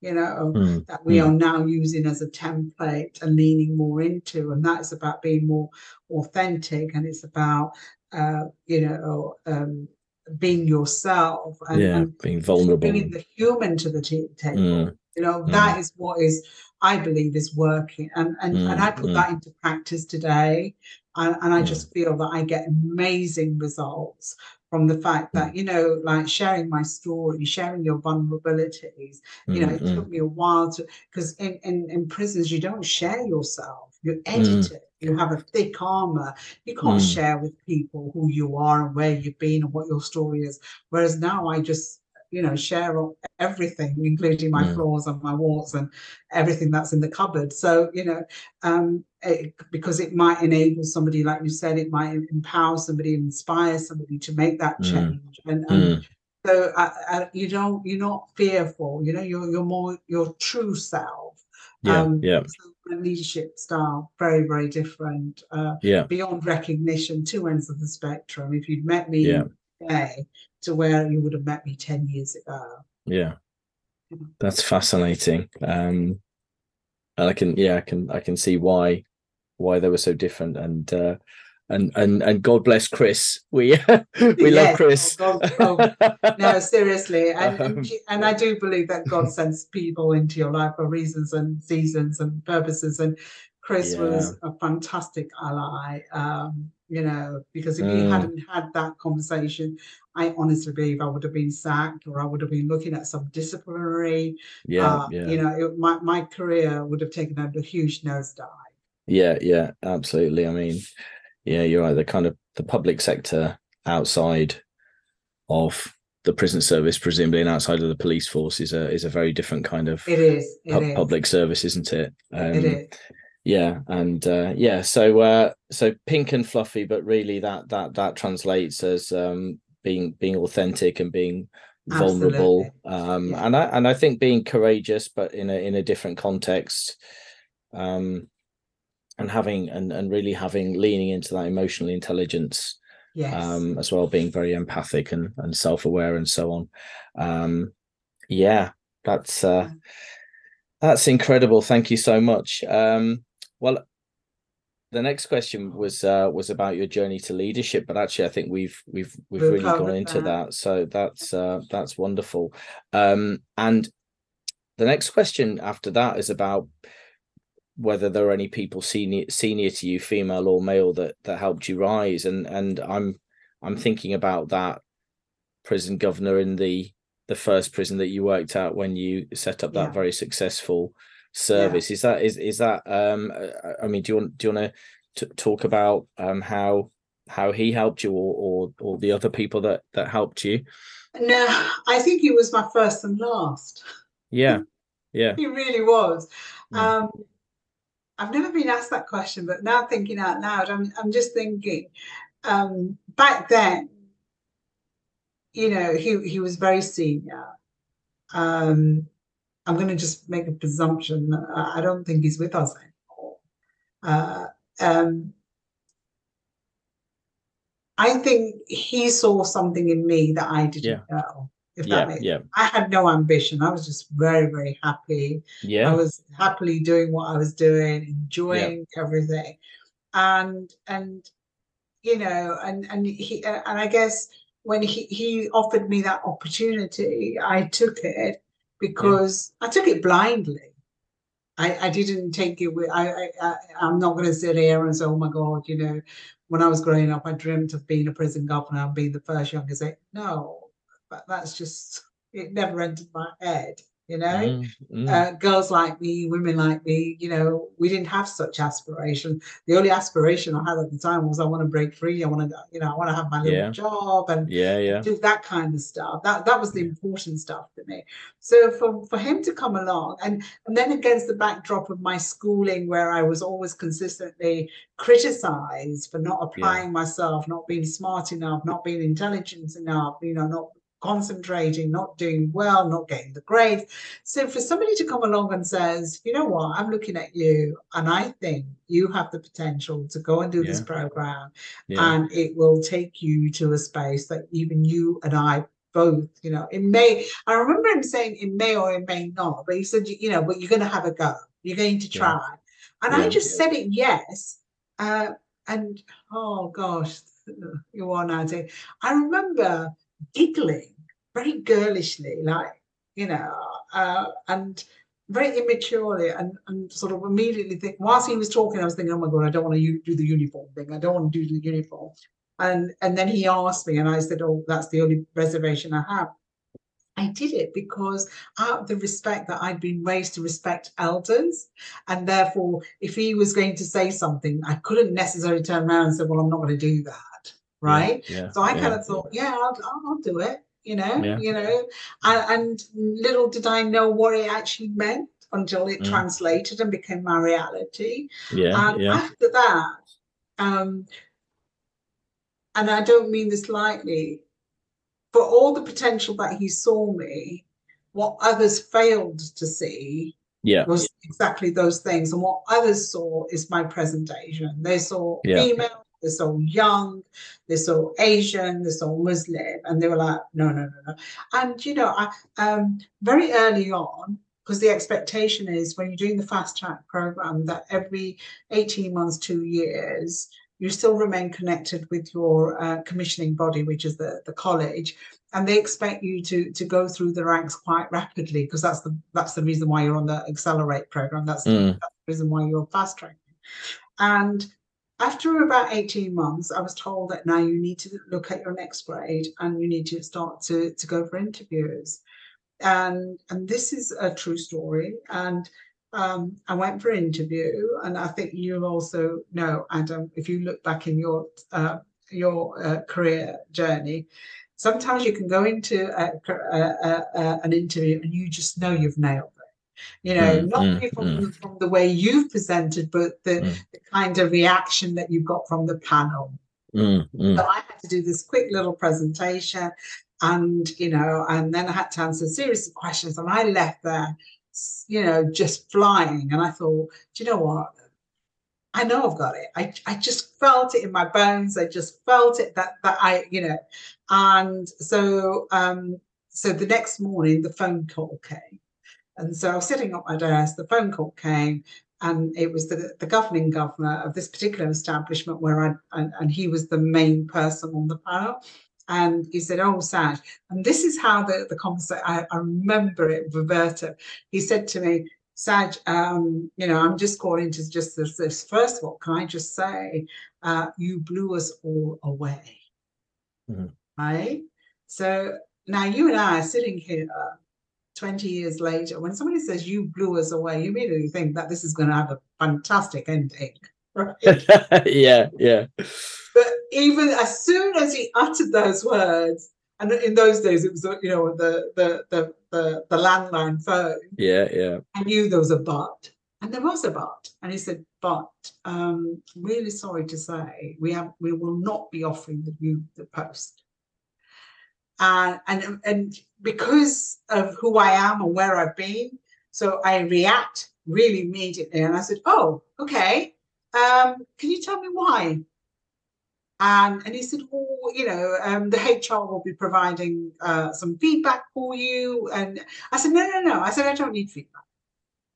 you know, mm. that we mm. are now using as a template and leaning more into. And that's about being more authentic and it's about, uh, you know, um, being yourself and, yeah, and being vulnerable, bringing the human to the t- table. Mm. You know, mm. that is what is, I believe, is working. And and, and I put mm, that into practice today. And, and I just feel that I get amazing results from the fact that mm. you know like sharing my story sharing your vulnerabilities you know mm-hmm. it took me a while to because in, in in prisons you don't share yourself you're mm. edited you have a thick armor. You can't Mm. share with people who you are and where you've been and what your story is. Whereas now I just, you know, share everything, including my Mm. flaws and my warts and everything that's in the cupboard. So, you know, um, it, because it might enable somebody, like you said, it might empower somebody, inspire somebody to make that Mm. change. And, and Mm. so I, I, you don't, you're not fearful. You know, you're you're more your true self. Yeah, Um, yeah, so leadership style very very different. Uh, yeah, beyond recognition, two ends of the spectrum. If you'd met me Yeah. today to where you would have met me ten years ago. yeah. That's fascinating. Um, and I can, yeah, I can, I can see why, why they were so different. And uh, and and and God bless Chris. We we love Chris. oh, God, No, seriously, and Um, and, I do believe that God sends people into your life for reasons and seasons and purposes. And Chris was a fantastic ally. Um, you know, because if you Mm. hadn't had that conversation, I honestly believe I would have been sacked or I would have been looking at some disciplinary. yeah, uh, yeah. You know, it, my my career would have taken a huge nosedive. Yeah, yeah, absolutely. I mean, yeah, you're right. The kind of the public sector outside of the prison service, presumably, and outside of the police force is a is a very different kind of It is. It pub- is. public service, isn't it? Um, it is. Yeah, and uh, yeah, so uh, so pink and fluffy, but really that that that translates as um, being being authentic and being vulnerable. Um, Yeah. and I and I think being courageous, but in a in a different context. Um, and having and and really having leaning into that emotional intelligence Yes. um as well being very empathic and and self-aware and so on um yeah that's uh that's incredible thank you so much um well the next question was uh was about your journey to leadership but actually i think we've we've we've We've really gone into that. that so that's uh that's wonderful um and the next question after that is about whether there are any people senior senior to you female or male that that helped you rise and and i'm i'm thinking about that prison governor in the the first prison that you worked at when you set up that Yeah. very successful service is that is is that um uh, i mean do you want do you want to talk about um how how he helped you or or, or the other people that that helped you No, I think he was my first and last. yeah yeah He really was. Mm. Um, I've never been asked that question, but now thinking out loud, I'm I'm just thinking. Um, back then, you know, he he was very senior. Um, I'm going to just make a presumption. I I don't think he's with us anymore. Uh, um, I think he saw something in me that I didn't Yeah. know. If yeah that makes yeah I had no ambition. I was just very, very happy. I was happily doing what I was doing, enjoying everything, and and you know, and and he uh, and I guess when he he offered me that opportunity, I took it because I took it blindly. I, I didn't take it with I, I, I I'm not going to sit here and say, oh my God, you know, when I was growing up, I dreamt of being a prison governor and being the first young exec. No, but that's just it never entered my head, you know Mm, mm. uh, girls like me, women like me, you know, we didn't have such aspiration. The only aspiration I had at the time was I want to break free. I want to, you know, I want to have my little Yeah. job and yeah yeah do that kind of stuff. That that was the Yeah. important stuff to me. So for for him to come along and and then against the backdrop of my schooling where I was always consistently criticized for not applying myself, not being smart enough, not being intelligent enough, you know, not concentrating, not doing well, not getting the grades. So for somebody to come along and says, you know what, I'm looking at you and I think you have the potential to go and do this program yeah and it will take you to a space that even you and I both, you know, it may, I remember him saying it may or it may not, but he said, you know, but you're going to have a go. You're going to Yeah. try. And Yeah. I just said it yes. Uh, and oh gosh, you are now. I remember giggling very girlishly, like, you know, uh, and very immaturely and, and sort of immediately think whilst he was talking, I was thinking, oh my God, I don't want to do the uniform thing. I don't want to do the uniform. And and then he asked me, and I said, Oh, that's the only reservation I have. I did it because out of the respect that I'd been raised to respect elders. And therefore, if he was going to say something, I couldn't necessarily turn around and say, Well, I'm not going to do that. Right. Yeah, yeah, so I yeah. kind of thought, Yeah, I'll, I'll do it. You know, you know, and, and, little did I know what it actually meant until it Mm. translated and became my reality. Yeah. And Yeah. after that, um, and I don't mean this lightly, for all the potential that he saw me, what others failed to see Yeah. was exactly those things. And what others saw is my presentation. They saw Yeah. female, they saw young, they're so Asian, they're so Muslim, and they were like, no, no, no, no. And you know, I um very early on, because the expectation is when you're doing the fast track program that every 18 months, two years, you still remain connected with your uh, commissioning body, which is the, the college, and they expect you to to go through the ranks quite rapidly because that's the that's the reason why you're on the accelerate program. That's, Mm. that's the reason why you're fast tracking. And after about 18 months, I was told that now you need to look at your next grade and you need to start to, to go for interviews. And and this is a true story. And um, I went for interview, and I think you also know, Adam, if you look back in your uh, your uh, career journey, sometimes you can go into a, a, a, an interview and you just know you've nailed. You know, Mm, not mm, from, from the way you've presented, but the, Mm. the kind of reaction that you got from the panel. Mm, mm. So I had to do this quick little presentation and, you know, and then I had to answer a series of questions and I left there, you know, just flying. And I thought, do you know what? I know I've got it. I, I just felt it in my bones. I just felt it that, that I, you know, and so, um, so the next morning the phone call came. And so I was sitting at my desk, the phone call came, and it was the, the governing governor of this particular establishment where I and, and he was the main person on the panel. And he said, Oh, Saj, and this is how the, the conversation I, I remember it verbatim. He said to me, Saj, um, you know, I'm just calling to just this, this. First of all, can I just say, uh, you blew us all away. Mhm. Right? So now you and I are sitting here 20 years later, when somebody says you blew us away, you immediately think that this is going to have a fantastic ending. Right? yeah. Yeah. but even as soon as he uttered those words, and in those days it was you know the the the the, the landline phone, Yeah. Yeah. I knew there was a but. And there was a but. And he said, but um, really sorry to say, we have we will not be offering the, you the post. Uh, and and because of who I am and where I've been, so I react really immediately. And I said, Oh, okay. Um, can you tell me why? And, and he said, well, you know, um, the HR will be providing uh, some feedback for you. And I said, no, no, no. I said, I don't need feedback.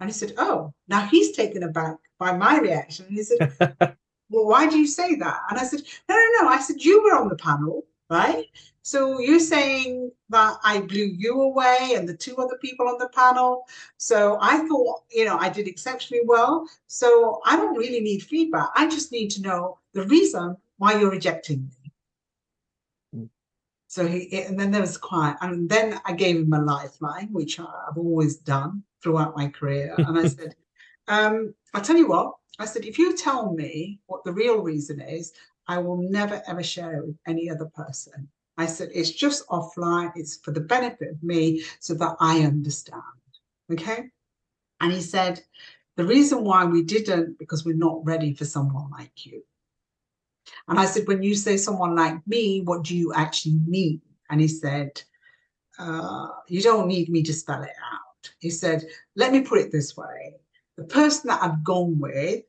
And he said, oh, now he's taken aback by my reaction. And he said, well, why do you say that? And I said, no, no, no. I said, you were on the panel, right? So you're saying that I blew you away and the two other people on the panel. So I thought, you know, I did exceptionally well. So I don't really need feedback. I just need to know the reason why you're rejecting me. Mm. So he, and then there was quiet. And then I gave him a lifeline, which I've always done throughout my career. And I said, um, I'll tell you what, I said, if you tell me what the real reason is, I will never ever share it with any other person. I said, it's just offline, it's for the benefit of me so that I understand. Okay. And he said, the reason why we didn't, because we're not ready for someone like you. And I said, when you say someone like me, what do you actually mean? And he said, uh, you don't need me to spell it out. He said, let me put it this way. The person that I've gone with,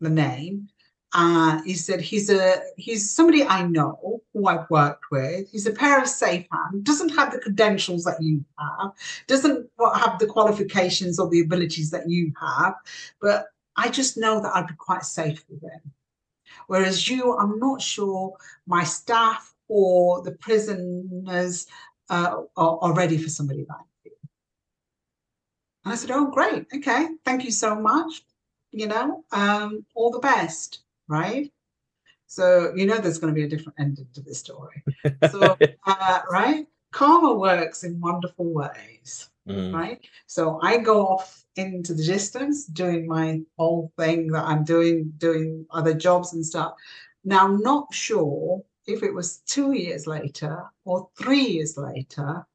the name, uh, he said he's a he's somebody I know who I've worked with. He's a pair of safe hands. Doesn't have the credentials that you have. Doesn't have the qualifications or the abilities that you have. But I just know that I'd be quite safe with him. Whereas you, I'm not sure my staff or the prisoners uh, are, are ready for somebody like you. And I said, "Oh, great. Okay, thank you so much. You know, um, all the best." Right? So you know there's going to be a different ending to this story. So uh, right, karma works in wonderful ways, Mm. right? So I go off into the distance doing my whole thing that I'm doing, doing other jobs and stuff. Now, I'm not sure if it was two years later or three years later,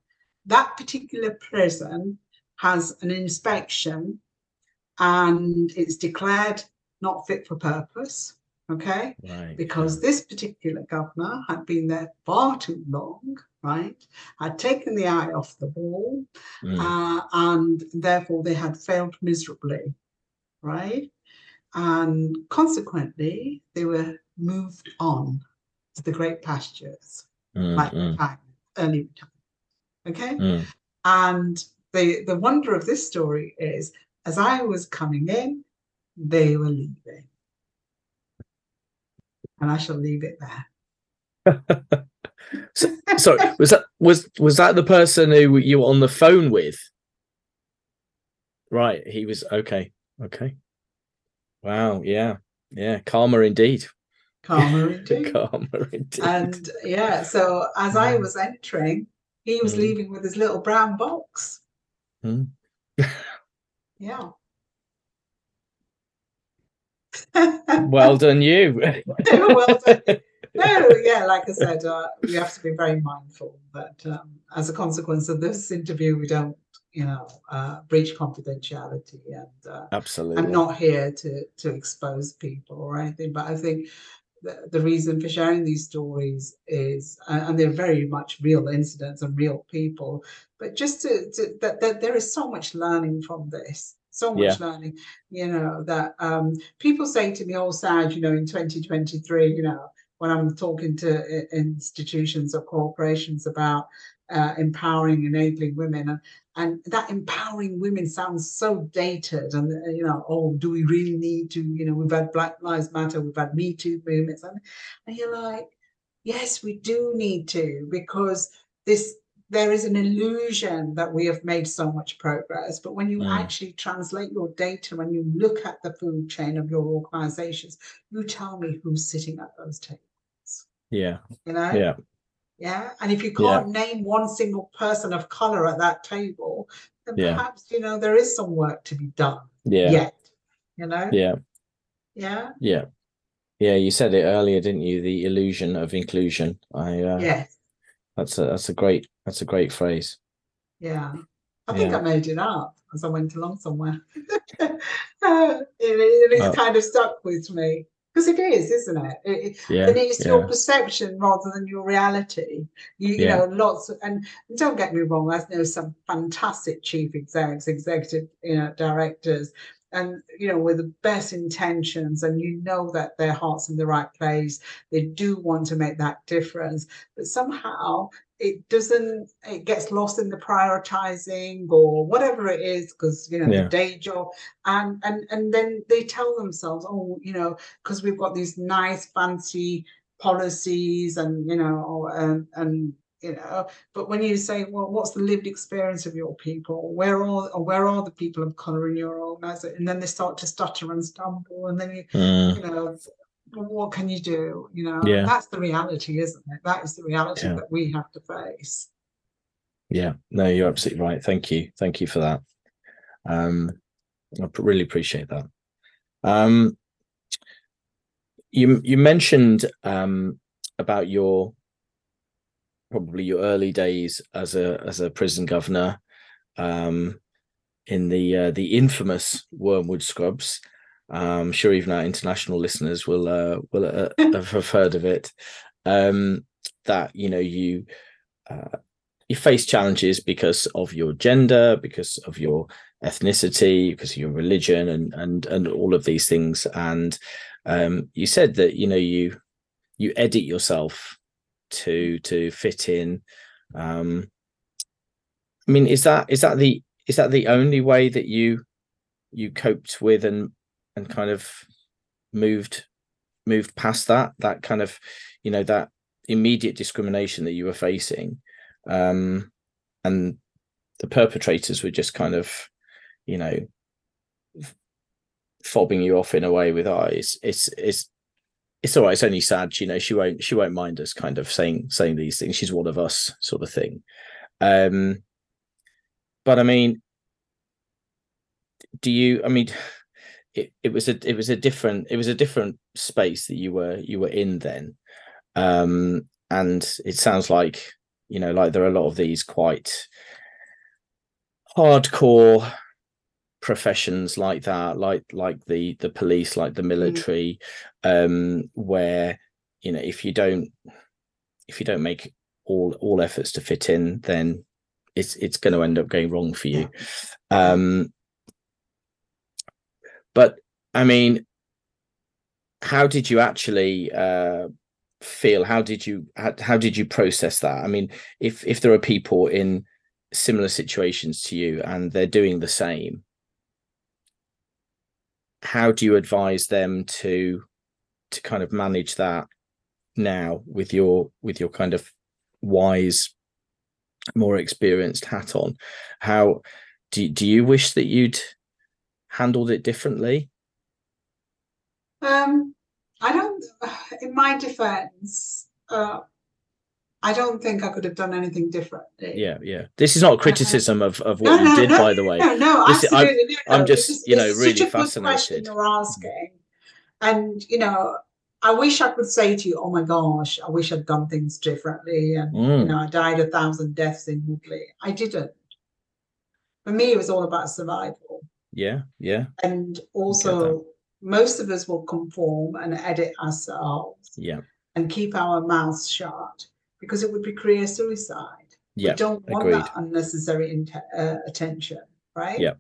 that particular prison has an inspection and it's declared not fit for purpose. Okay Right. because this particular governor had been there far too long, right? Had taken the eye off the ball. Mm. uh, and therefore they had failed miserably, right? And consequently, they were moved on to the great pastures, Mm, like mm, retirement, early retirement. Okay. mm. And the the wonder of this story is, as I was coming in, they were leaving, and I shall leave it there. So, sorry, was that was was that the person who you were on the phone with? Right, he was okay. Okay. Wow. Yeah. Yeah. Karma indeed. Karma indeed. Karma indeed. And yeah, so as I was entering, he was Mm. leaving with his little brown box. Mm. Yeah. Well done, you. Well done. No, yeah, like I said, uh, we have to be very mindful that um, as a consequence of this interview, we don't, you know, uh, breach confidentiality. And uh, Absolutely. I'm not here to to expose people or anything, but I think the, the reason for sharing these stories is, and they're very much real incidents and real people, but just to, to that, that there is so much learning from this. So much learning, you know, that um, people say to me, oh, Saj, you know, in 2023, you know, when I'm talking to institutions or corporations about uh, empowering, enabling women, and, and that empowering women sounds so dated. And uh, you know, oh, do we really need to? You know, we've had Black Lives Matter, we've had Me Too movements, and, and you're like, yes, we do need to because this there is an illusion that we have made so much progress. But when you Mm. actually translate your data, when you look at the food chain of your organizations, you tell me who's sitting at those tables. Yeah. You know, Yeah. yeah. And if you can't name one single person of color at that table, then Yeah. perhaps you know there is some work to be done Yeah. yet. You know, Yeah. yeah, Yeah. Yeah. You said it earlier, didn't you? The illusion of inclusion. I. Uh, yes, That's a that's a great that's a great phrase. yeah. I think Yeah. I made it up as I went along somewhere. Uh, it, it Oh. kind of stuck with me because it is, isn't it? It- it- Yeah. and it's your perception rather than your reality. You, you Yeah. know, lots of, and don't get me wrong, I know some fantastic chief execs, executive, you know, directors, and you know, with the best intentions, and you know that their heart's in the right place. They do want to make that difference, but somehow it doesn't. It gets lost in the prioritizing or whatever it is, because you know Yeah. the day job, and and and then they tell themselves, oh, you know, because we've got these nice fancy policies and you know and and you know but when you say well what's the lived experience of your people where are or where are the people of color in your organization and then they start to stutter and stumble and then you Mm, you know what can you do you know Yeah. that's the reality isn't it that is the reality Yeah. that we have to face yeah. No, you're absolutely right. Thank you. Thank you for that. Um, I really appreciate that. Um, you you mentioned um about your probably your early days as a as a prison governor um in the uh, the infamous Wormwood Scrubs. Um, I'm sure even our international listeners will uh, will uh, have heard of it. Um, that you know you uh, you face challenges because of your gender, because of your ethnicity, because of your religion, and and and all of these things. And um, you said that you know you you edit yourself to to fit in. Um, I mean, is that is that the is that the only way that you you coped with and and kind of moved moved past that that kind of you know that immediate discrimination that you were facing um and the perpetrators were just kind of you know fobbing you off in a way with eyes it's it's it's all right. It's only Saj, you know. She won't. She won't mind us kind of saying saying these things. She's one of us, sort of thing. Um, but I mean, do you? I mean, it, it was a it was a different it was a different space that you were you were in then, um, and it sounds like you know like there are a lot of these quite hardcore professions like that like like the the police like the mm. military mm. um where you know if you don't if you don't make all all efforts to fit in then it's it's going to end up going wrong for you um but i mean how did you actually uh feel how did you how, how did you process that i mean if if there are people in similar situations to you and they're doing the same how do you advise them to to kind of manage that now with your with your kind of wise more experienced hat on? How do, do you wish that you'd handled it differently? Um i don't in my defense uh I don't think I could have done anything differently. Yeah, yeah. This is not a criticism of, of what no, you no, did, no, by the way. No, no, this, absolutely. I'm, I'm just, you know, really fascinated. you're asking, and you know, I wish I could say to you, "Oh my gosh, I wish I'd done things differently," and mm. you know, I died a thousand deaths in Woodley. I didn't. For me, it was all about survival. Yeah, yeah. And also, most of us will conform and edit ourselves. Yeah. And keep our mouths shut because it would be career suicide. Yeah, we don't want agreed. that unnecessary uh, attention, right? Yeah.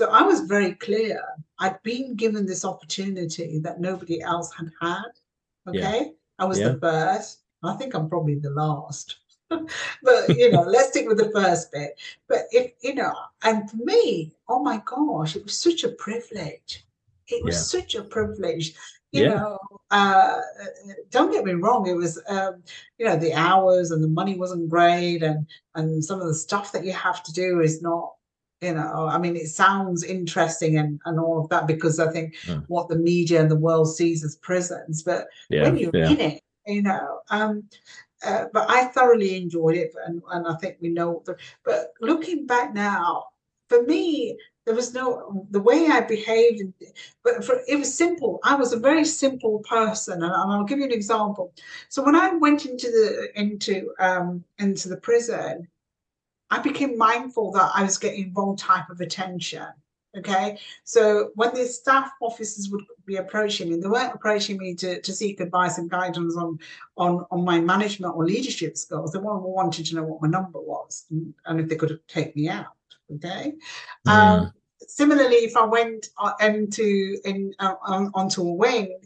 So I was very clear. I'd been given this opportunity that nobody else had had. Okay, yeah. I was yeah. the first. I think I'm probably the last. but you know, let's stick with the first bit. But if you know, and for me, oh my gosh, it was such a privilege. It was yeah. such a privilege you yeah. know uh, don't get me wrong it was um, you know the hours and the money wasn't great and and some of the stuff that you have to do is not you know i mean it sounds interesting and and all of that because i think mm. what the media and the world sees as prisons but yeah, when you're yeah. in it you know um uh, but i thoroughly enjoyed it and, and i think we know the, but looking back now for me there was no the way I behaved, but for, it was simple. I was a very simple person, and I'll give you an example. So when I went into the into um, into the prison, I became mindful that I was getting wrong type of attention. Okay, so when the staff officers would be approaching me, they weren't approaching me to, to seek advice and guidance on, on on my management or leadership skills. They wanted to know what my number was and, and if they could take me out. Okay. Mm. Um, similarly, if I went uh, into in uh, on, onto a wing,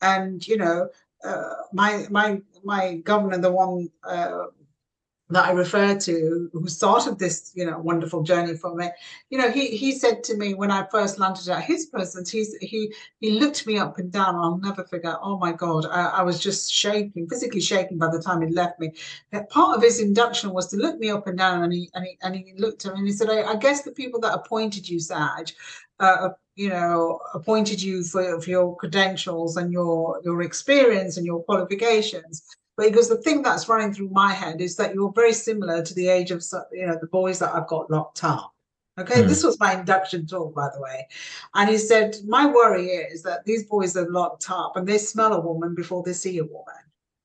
and you know, uh, my my my governor, the one uh, that I refer to, who started this, you know, wonderful journey for me, you know, he he said to me when I first landed at his presence, he's he he looked me up and down. I'll never forget. Oh my God, I, I was just shaking, physically shaking by the time he left me. But part of his induction was to look me up and down, and he and he and he looked at me and he said, I, I guess the people that appointed you, Saj, uh, you know, appointed you for, for your credentials and your your experience and your qualifications because the thing that's running through my head is that you're very similar to the age of you know the boys that I've got locked up. Okay, mm. this was my induction talk, by the way. And he said, My worry is that these boys are locked up and they smell a woman before they see a woman,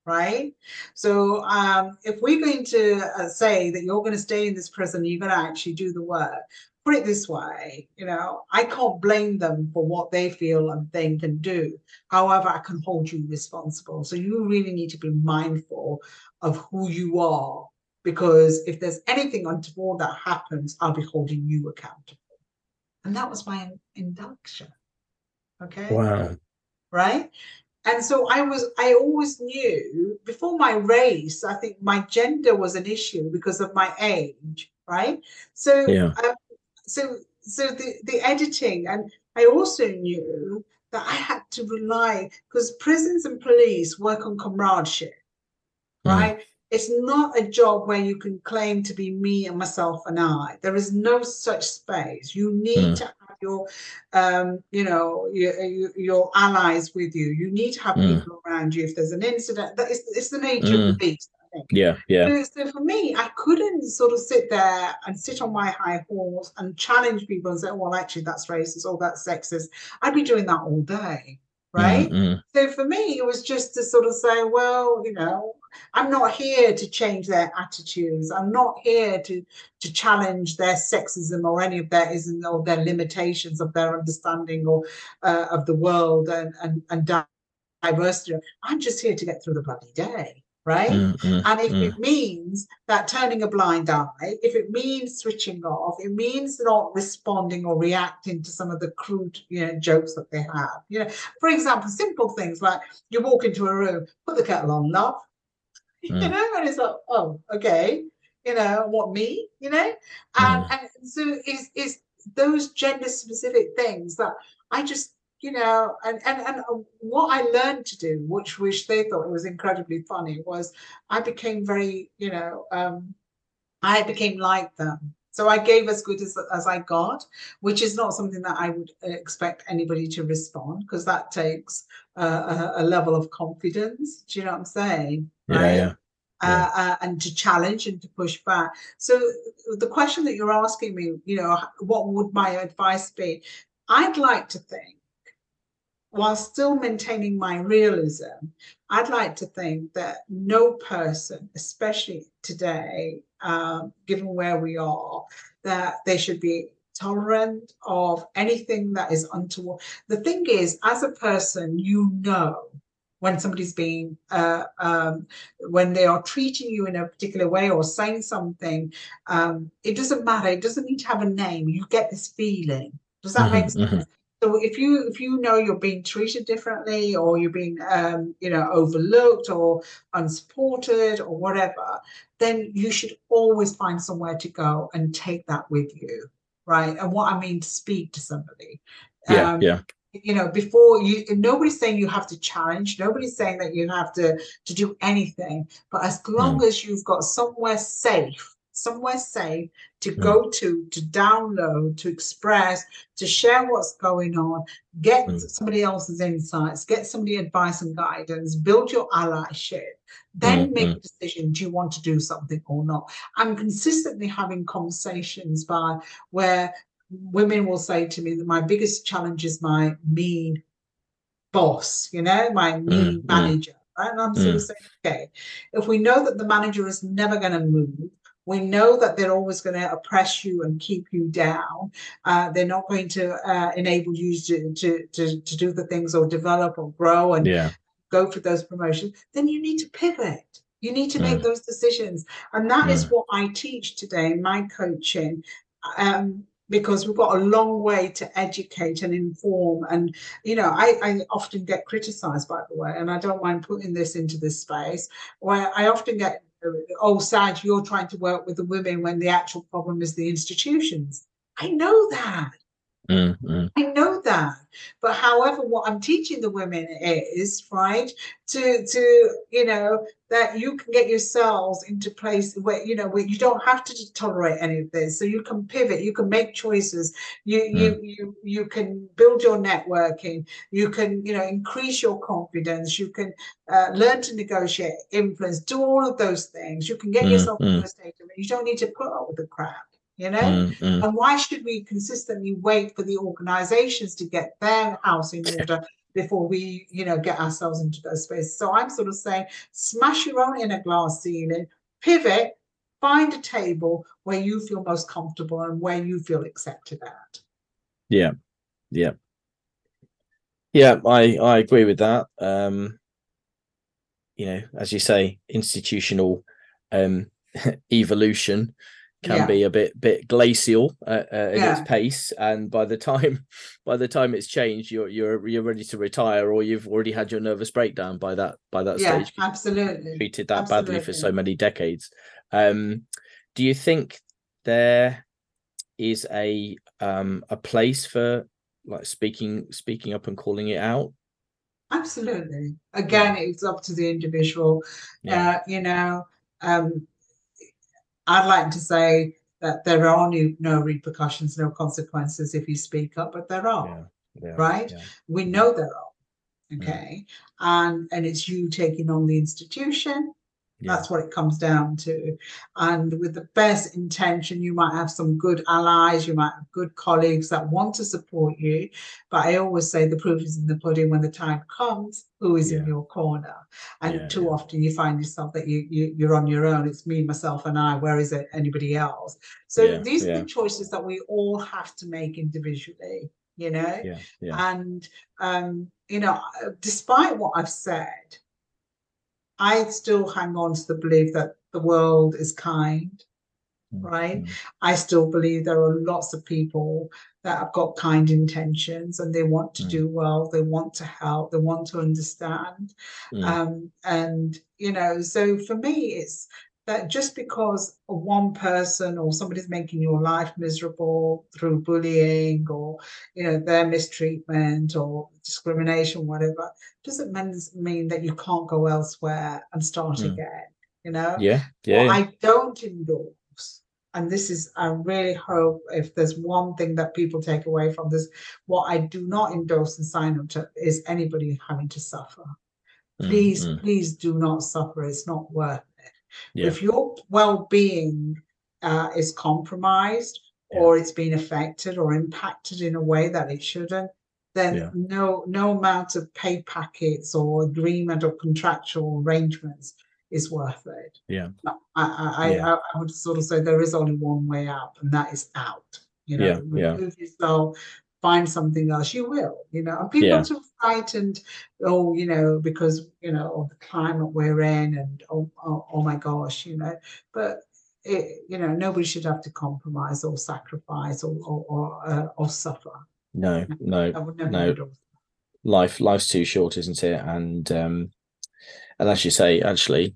right? So, um, if we're going to uh, say that you're going to stay in this prison, you're going to actually do the work, put it this way, you know, I can't blame them for what they feel and think and do. However, I can hold you responsible. So you really need to be mindful of who you are, because if there's anything untoward that happens, I'll be holding you accountable. And that was my induction. Okay. Wow. Right. And so I was, I always knew before my race, I think my gender was an issue because of my age, right? So yeah. Um, so so the the editing and i also knew that i had to rely because prisons and police work on comradeship mm. right it's not a job where you can claim to be me and myself and I. There is no such space. You need mm. to have your, um, you know, your, your, allies with you. You need to have mm. people around you. If there's an incident, that is, it's the nature mm. of the hmm. Yeah, yeah. So, so, for me, I couldn't sort of sit there and sit on my high horse and challenge people and say, well, actually, that's racist or that's sexist. I'd be doing that all day right? Mm-hmm. So for me, it was just to sort of say, well, you know, I'm not here to change their attitudes. I'm not here to to challenge their sexism or any of their ism or their limitations of their understanding or uh, of the world and and, and diversity. I'm just here to get through the bloody day right? Mm, mm, and if mm. it means that turning a blind eye, if it means switching off, it means not responding or reacting to some of the crude, you know, jokes that they have. You know, for example, simple things like you walk into a room, put the kettle on, love. You mm. know, and it's like, oh, okay, you know, what me, you know? And, mm. and so is is those gender specific things that I just you know, and, and and uh, what I learned to do, which which they thought was incredibly funny, was I became very, you know, um, I became like them. So I gave as good as, as I got, which is not something that I would expect anybody to respond because that takes uh, a, a, level of confidence. Do you know what I'm saying? Yeah, right? yeah. Uh, uh, and to challenge and to push back. So the question that you're asking me, you know, what would my advice be? I'd like to think while still maintaining my realism, I'd like to think that no person, especially today, um, given where we are, that they should be tolerant of anything that is untoward. The thing is, as a person, you know when somebody's being, uh, um, when they are treating you in a particular way or saying something, um, it doesn't matter. It doesn't need to have a name. You get this feeling. Does that mm-hmm, make sense? Mm-hmm. So if you if you know you're being treated differently or you're being um, you know overlooked or unsupported or whatever, then you should always find somewhere to go and take that with you, right? And what I mean to speak to somebody. Yeah, um, yeah. You know, before you, nobody's saying you have to challenge. Nobody's saying that you have to to do anything. But as long mm. as you've got somewhere safe somewhere safe to mm. go to, to download, to express, to share what's going on, get mm. somebody else's insights, get somebody advice and guidance, build your allyship, then mm. make a decision do you want to do something or not? I'm consistently having conversations by where women will say to me that my biggest challenge is my mean boss, you know, my mean manager. And I'm sort of saying, okay, if we know that the manager is never going to move, we know that they're always going to oppress you and keep you down. Uh, they're not going to uh, enable you to, to, to, to, do the things or develop or grow and yeah. go for those promotions. Then you need to pivot. You need to make mm. those decisions. And that mm. is what I teach today in my coaching. Um, because we've got a long way to educate and inform. And, you know, I, I, often get criticized, by the way, and I don't mind putting this into this space where I often get oh, Saj, you're trying to work with the women when the actual problem is the institutions. I know that. Mm-hmm. I know that. But however, what I'm teaching the women is right to to you know that you can get yourselves into place where you know where you don't have to tolerate any of this. So you can pivot, you can make choices, you mm. you you you can build your networking, you can you know increase your confidence, you can uh, learn to negotiate, influence, do all of those things. You can get mm, yourself mm. a state of. You don't need to put up with the crap you know? Mm, mm. and why should we consistently wait for the organizations to get their house in order before we you know get ourselves into those spaces so i'm sort of saying smash your own inner glass ceiling pivot find a table where you feel most comfortable and where you feel accepted at. Yeah yeah. Yeah i i agree with that. Um you know as you say institutional um evolution can yeah. be a bit bit glacial uh, uh, in yeah. its pace and by the time by the time it's changed you're you're you're ready to retire or you've already had your nervous breakdown by that by that yeah, stage absolutely. treated that absolutely. badly for so many decades. Um do you think there is a um a place for like speaking speaking up and calling it out? Absolutely. Again it's up to the individual. Uh you know um, I'd like to say that there are no, no repercussions, no consequences if you speak up, but there are, yeah, yeah, right? Yeah. We know there are, mm. okay, and and it's you taking on the institution yeah. That's what it comes down to. And with the best intention, you might have some good allies, you might have good colleagues that want to support you. But I always say the proof is in the pudding when the time comes, who is yeah. in your corner. And yeah, too often you find yourself that you, you you're on your own. It's me, myself, and I. Where is it anybody else? So these are the choices that we all have to make individually you know and um you know despite what i've said I still hang on to the belief that the world is kind, mm-hmm. right? I still believe there are lots of people that have got kind intentions and they want to mm. do well, they want to help, they want to understand. Mm. Um, and, you know, so for me, it's that just because one person or somebody's making your life miserable through bullying or you know their mistreatment or discrimination whatever doesn't mean that you can't go elsewhere and start mm. again you know? Yeah yeah what i don't endorse and this is i really hope if there's one thing that people take away from this what i do not endorse and sign up to is anybody having to suffer. Hmm, please mm, please do not suffer. It's not worth yeah. If your well-being uh, is compromised yeah. or it's been affected or impacted in a way that it shouldn't, then yeah. no no amount of pay packets or agreement or contractual arrangements is worth it. Yeah. I I, yeah. I, I would sort of say there is only one way out, and that is out. You know, yeah. remove yourself find something else, you will, you know. And people yeah. are too frightened, oh, you know, because, you know, of the climate we're in and oh, oh, oh my gosh, you know. But it, you know, nobody should have to compromise or sacrifice or or or, uh, or suffer. No, no, no. Life life's too short, isn't it? And um and as you say, actually,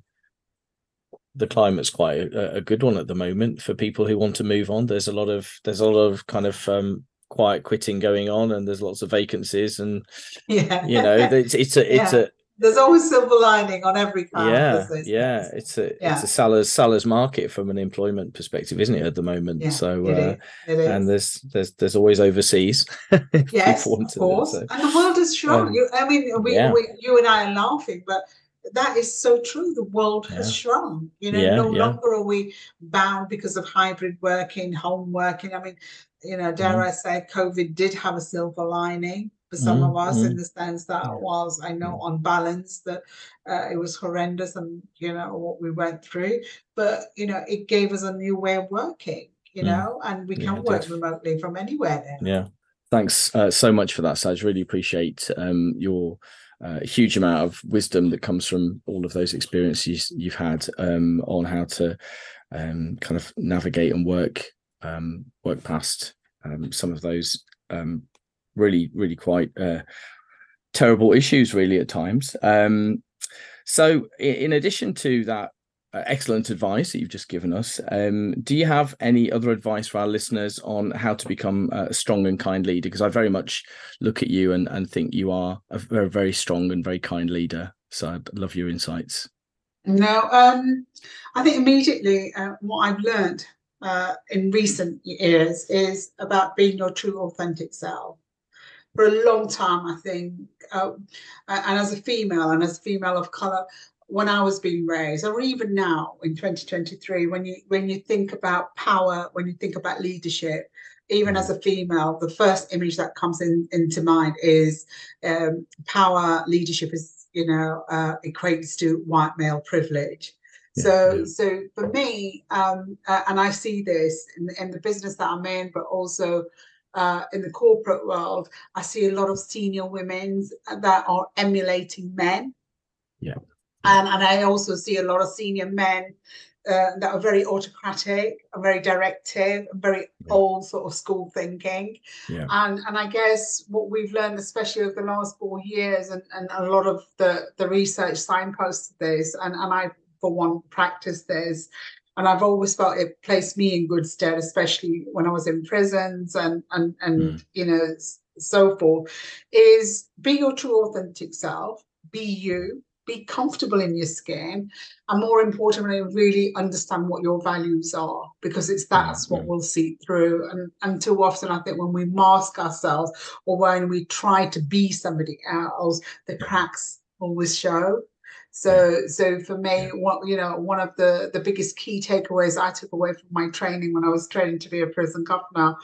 the climate's quite a, a, good one at the moment for people who want to move on. There's a lot of there's a lot of kind of um, quiet quitting going on and there's lots of vacancies and yeah you know it's it's a it's yeah. a there's always silver lining on every card. Yeah, yeah, it's a yeah. it's a seller's seller's market from an employment perspective, isn't it, at the moment? Yeah, so, it uh, is. It is. and there's there's there's always overseas. yes, of course. So. And the world is shrunk. Um, you, I mean, we, yeah. we, you and I are laughing, but that is so true. The world has shrunk. You know, no longer are we bound because of hybrid working, home working. I mean, you know, dare mm. I say, COVID did have a silver lining for some mm, of us mm. in the sense that was, I know on balance that uh, it was horrendous and you know what we went through, but you know it gave us a new way of working, you mm. know, and we can yeah, work remotely from anywhere now. Yeah, thanks uh, so much for that, Saj. Really appreciate um, your. Uh, huge amount of wisdom that comes from all of those experiences you've had um, on how to um, kind of navigate and work um, work past um, some of those um, really, really quite uh, terrible issues, really at times. Um, so, in addition to that uh, excellent advice that you've just given us, um, do you have any other advice for our listeners on how to become a strong and kind leader? Because I very much look at you and, and think you are a very, very strong and very kind leader. So, I'd love your insights. No, um, I think immediately uh, what I've learned uh, in recent years is about being your true authentic self. For a long time, I think, uh, and as a female and as a female of color, when I was being raised, or even now in 2023, when you when you think about power, when you think about leadership, even as a female, the first image that comes in into mind is um, power. Leadership is you know uh, equates to white male privilege so, yeah. so for me, um, uh, and I see this in, in, the business that I'm in, but also uh, in the corporate world, I see a lot of senior women that are emulating men. Yeah. And, and I also see a lot of senior men uh, that are very autocratic and very directive and very yeah. old sort of school thinking. Yeah. And and I guess what we've learned, especially over the last four years, and, and a lot of the, the research signposts this, and, and I for one practice this and I've always felt it placed me in good stead, especially when I was in prisons and and and mm. you know so forth. Is be your true authentic self, be you, be comfortable in your skin, and more importantly, really understand what your values are because it's that's what will seep through. And and too often, I think when we mask ourselves or when we try to be somebody else, the cracks always show. So, so for me, what you know, one of the the biggest key takeaways I took away from my training when I was training to be a prison governor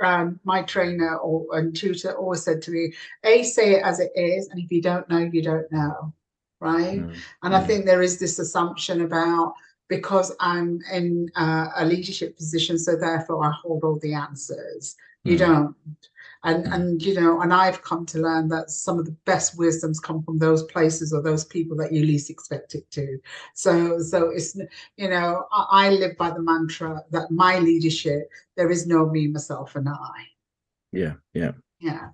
um, my trainer or and tutor always said to me, "A, say it as it is, and if you don't know, you don't know." Right? Mm. And. I think there is this assumption about because I'm in uh, a leadership position, so therefore I hold all the answers. Mm. You don't and and you know and i've come to learn that some of the best wisdoms come from those places or those people that you least expect it to. So so it's you know i, I live by the mantra that my leadership there is no me myself and i. Yeah yeah. Yeah.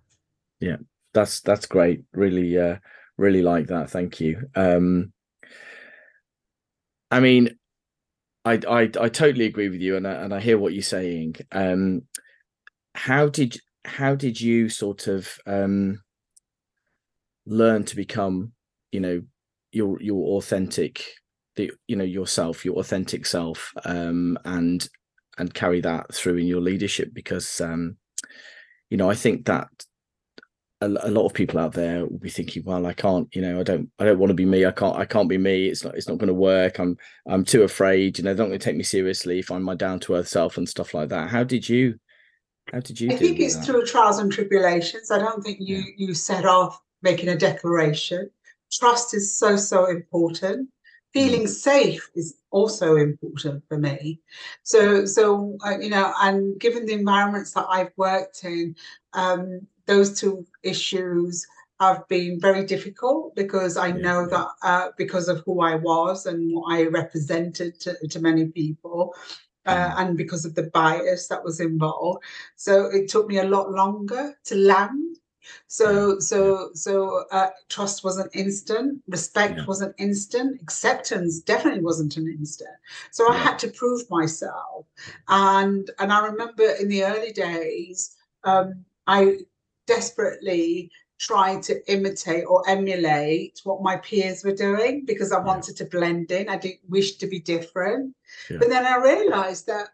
Yeah. That's that's great. Really uh really like that. Thank you. Um i mean I, I I totally agree with you, and I, and I hear what you're saying. Um, how did how did you sort of um, learn to become, you know, your your authentic, the you know yourself, your authentic self, um, and and carry that through in your leadership? Because um, you know, I think that a, a, lot of people out there will be thinking, well, I can't, you know, I don't, I don't want to be me. I can't, I can't be me. It's not, it's not going to work. I'm, I'm too afraid. You know, they're not going to take me seriously if I'm my down to earth self and stuff like that. How did you how did you? I think it's that? through trials and tribulations. I don't think you yeah. you set off making a declaration. Trust is so so important. Feeling mm. safe is also important for me. So so uh, you know, and given the environments that I've worked in, um, those two issues have been very difficult because I yeah, know that uh, because of who I was and what I represented to, to many people, uh, and because of the bias that was involved. So it took me a lot longer to land. So so so uh, trust wasn't instant, respect yeah. wasn't instant, acceptance definitely wasn't an instant. So I had to prove myself, and and I remember in the early days, um, I desperately tried to imitate or emulate what my peers were doing because I wanted to blend in. I didn't wish to be different. Yeah. But then I realized that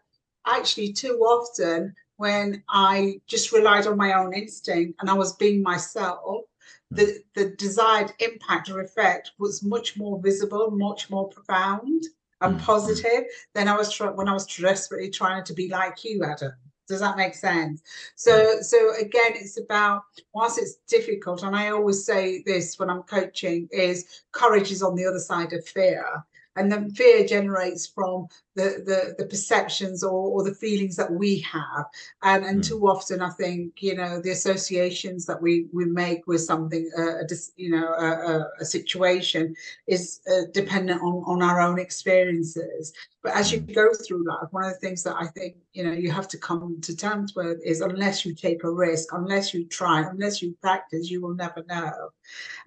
actually, too often, when I just relied on my own instinct and I was being myself, hmm. the, the desired impact or effect was much more visible, much more profound and mm-hmm. positive than I was try- when I was desperately trying to be like you, Adam. Does that make sense? So, so again, it's about whilst it's difficult, and I always say this when I'm coaching, is courage is on the other side of fear and then fear generates from the the, the perceptions or, or the feelings that we have and and mm. too often i think you know the associations that we we make with something uh, a, you know a, a situation is uh, dependent on on our own experiences but as you mm. go through life one of the things that i think you know you have to come to terms with is unless you take a risk unless you try unless you practice you will never know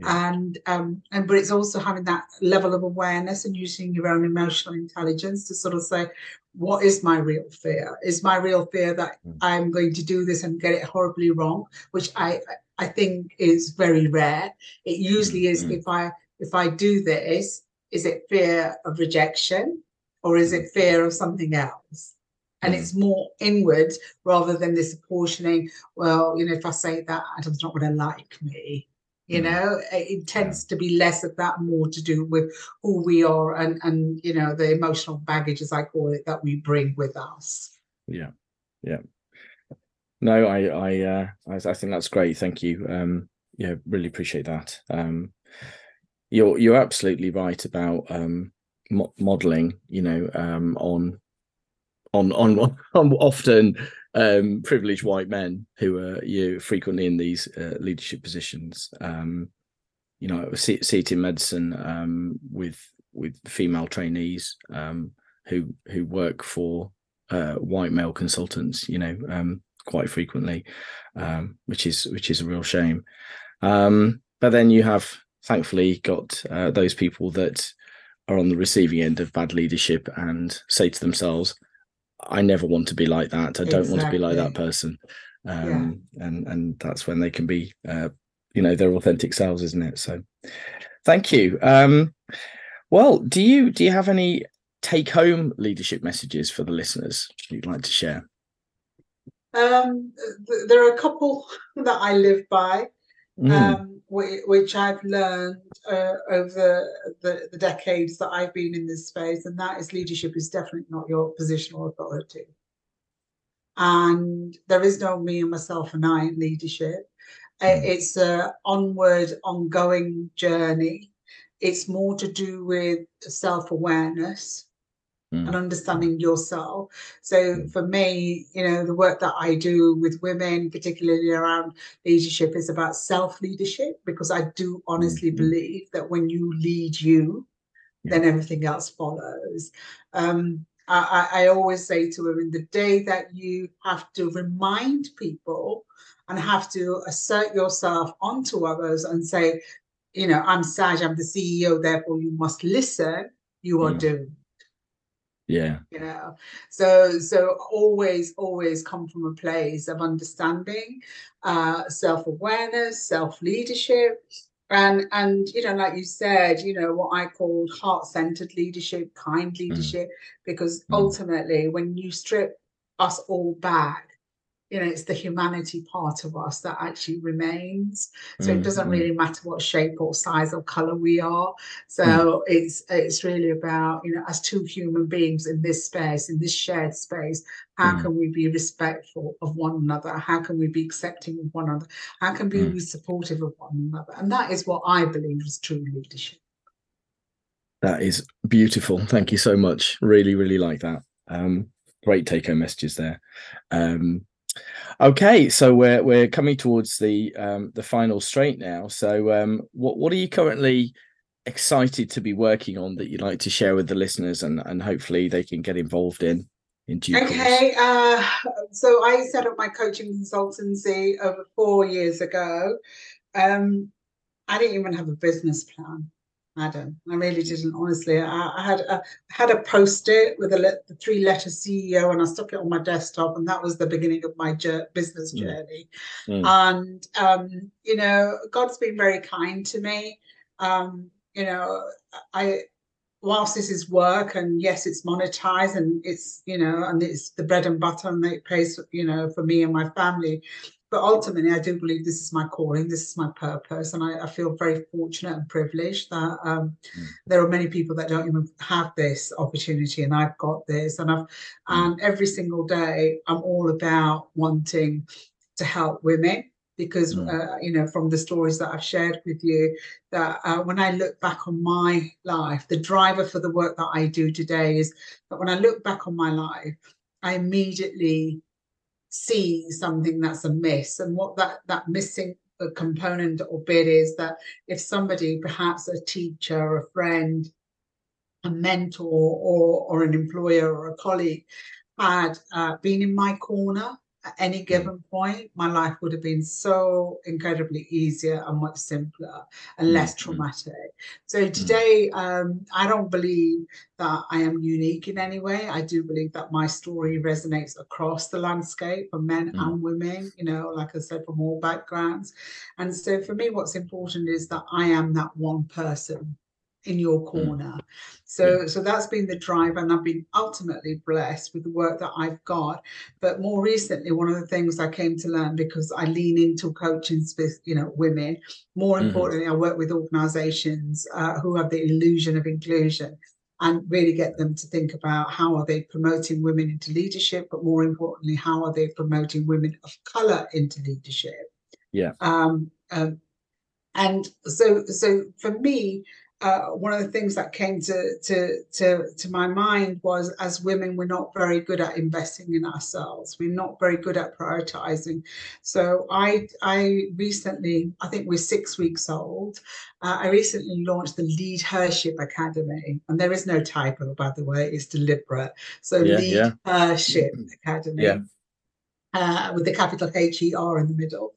yeah. and um and but it's also having that level of awareness and using your own emotional intelligence to sort of say what is my real fear is my real fear that mm. i'm going to do this and get it horribly wrong which i i think is very rare it usually is mm-hmm. if i if i do this is it fear of rejection or is it fear of something else and mm. it's more inward rather than this apportioning well you know if i say that adam's not going to like me you mm. know it tends to be less of that more to do with who we are and and you know the emotional baggage as i call it that we bring with us. Yeah. Yeah. No i i uh i, I think that's great. Thank you. Um yeah really appreciate that. Um you're you're absolutely right about um mo- modeling you know um on on on, on often um, privileged white men who are you frequently in these uh, leadership positions. Um, you know, see, see it in medicine um, with with female trainees um, who who work for uh, white male consultants. You know, um, quite frequently, um, which is which is a real shame. but then you have, thankfully, got uh, those people that are on the receiving end of bad leadership and say to themselves, I never want to be like that. I don't exactly. want to be like that person. Um, yeah. and and that's when they can be uh, you know their authentic selves isn't it so thank you um well do you do you have any take home leadership messages for the listeners you'd like to share um th- there are a couple that i live by mm. um which i've learned uh, over the, the decades that i've been in this space and that is leadership is definitely not your positional authority and there is no me and myself and I in leadership. Mm. It's a onward, ongoing journey. It's more to do with self awareness mm. and understanding yourself. So hmm. for me, you know, the work that I do with women, particularly around leadership, is about self leadership because I do honestly mm. believe that when you lead you, yeah. then everything else follows. Um, I, I always say to women the day that you have to remind people and have to assert yourself onto others and say, you know, I'm Saj, I'm the CEO, therefore you must listen, you are yeah. doomed. Yeah. You know, so so always, always come from a place of understanding, uh, self-awareness, self-leadership, and and you know like you said you know what i call heart-centered leadership kind mm. leadership mm. because mm. ultimately when you strip us all back you know it's the humanity part of us that actually remains. So mm, it doesn't mm. really matter what shape or size or color we are. So mm. it's it's really about you know as two human beings in this space in this shared space how mm. can we be respectful of one another? How can we be accepting of one another? How can we mm. be supportive of one another? And that is what i believe is true leadership. That is beautiful. Thank you so much. Really really like that. Um great take home messages there. Um Okay, so we're we're coming towards the um, the final straight now. So, um, what what are you currently excited to be working on that you'd like to share with the listeners, and and hopefully they can get involved in in due Okay, uh, so I set up my coaching consultancy over four years ago. Um, I didn't even have a business plan. Adam. I really didn't, honestly. I, I had a had a post-it with a the three letter CEO, and I stuck it on my desktop, and that was the beginning of my business mm. journey. Mm. And um, you know, God's been very kind to me. Um, you know, I whilst this is work, and yes, it's monetized, and it's you know, and it's the bread and butter, and it pays you know for me and my family but ultimately i do believe this is my calling this is my purpose and i, I feel very fortunate and privileged that um, mm. there are many people that don't even have this opportunity and i've got this and i've mm. and every single day i'm all about wanting to help women because mm. uh, you know from the stories that i've shared with you that uh, when i look back on my life the driver for the work that i do today is that when i look back on my life i immediately see something that's amiss and what that that missing uh, component or bit is that if somebody perhaps a teacher a friend a mentor or or an employer or a colleague had uh, been in my corner at any mm. given point, my life would have been so incredibly easier and much simpler and less mm-hmm. traumatic. So mm. today, um, I don't believe that I am unique in any way. I do believe that my story resonates across the landscape for men mm. and women, you know, like I said, from all backgrounds. And so for me, what's important is that I am that one person in your mm. corner. Mm. So yeah. so that's been the drive, and I've been ultimately blessed with the work that I've got. But more recently, one of the things I came to learn because I lean into coaching with you know women. More mm-hmm. importantly, I work with organisations uh, who have the illusion of inclusion and really get them to think about how are they promoting women into leadership, but more importantly, how are they promoting women of color into leadership? Yeah. Um, um, and so, so for me, uh, one of the things that came to, to to to my mind was as women we're not very good at investing in ourselves. We're not very good at prioritizing. So i i recently i think we're six weeks old uh, i recently launched the lead hership academy. And there is no typo by the way it's deliberate. So yeah, lead yeah. hership academy. Yeah. uh, with the capital h-e-r in the middle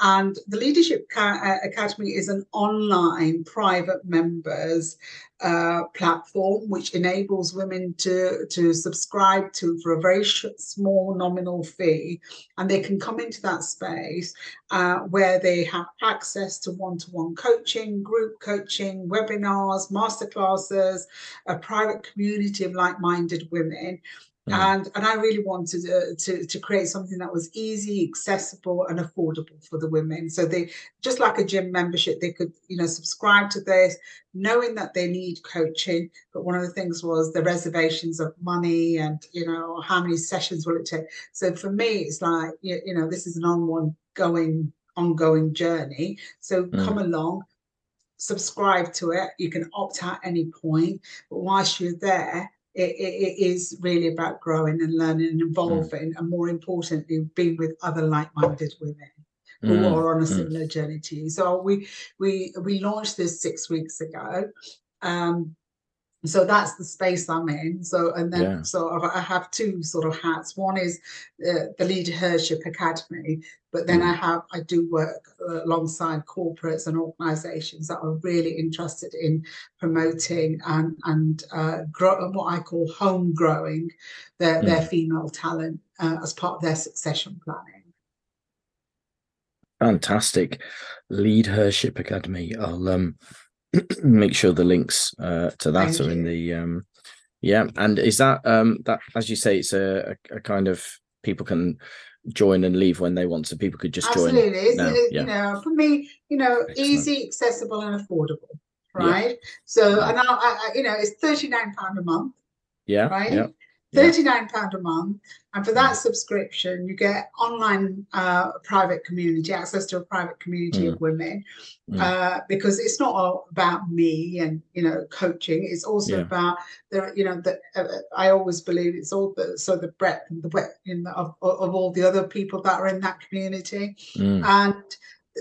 And the Leadership uh, Academy is an online private members uh, platform which enables women to, to subscribe to for a very small nominal fee. And they can come into that space uh, where they have access to one to one coaching, group coaching, webinars, masterclasses, a private community of like minded women. Mm. And and I really wanted uh, to to create something that was easy, accessible, and affordable for the women. So they just like a gym membership, they could you know subscribe to this, knowing that they need coaching. But one of the things was the reservations of money and you know how many sessions will it take. So for me, it's like you, you know this is an ongoing ongoing journey. So mm. come along, subscribe to it. You can opt out any point, but whilst you're there it, it is really about growing and learning and evolving, mm. and more importantly, being with other like-minded women who mm. are on a mm. similar mm. journey to you. So we we we launched this six weeks ago. Um, so that's the space i'm in so and then yeah. so i have two sort of hats one is uh, the leadership academy but then mm. i have i do work uh, alongside corporates and organizations that are really interested in promoting and and uh, grow what i call home growing their, mm. their female talent uh, as part of their succession planning fantastic Lead leadership academy i'll um make sure the links uh, to that Thank are in the um, yeah. And is that um, that as you say, it's a, a, kind of people can join and leave when they want, so people could just Absolutely. join. Absolutely, yeah. you know, for me, you know, Excellent. easy, accessible, and affordable, right? Yeah. So, and I, I, you know, it's thirty nine pound a month. Yeah. Right. Yeah. 39 pound a month and for that mm. subscription you get online uh, private community access to a private community mm. of women mm. uh, because it's not all about me and you know coaching it's also yeah. about the you know the uh, i always believe it's all the so the breadth and the width in the, of, of all the other people that are in that community mm. and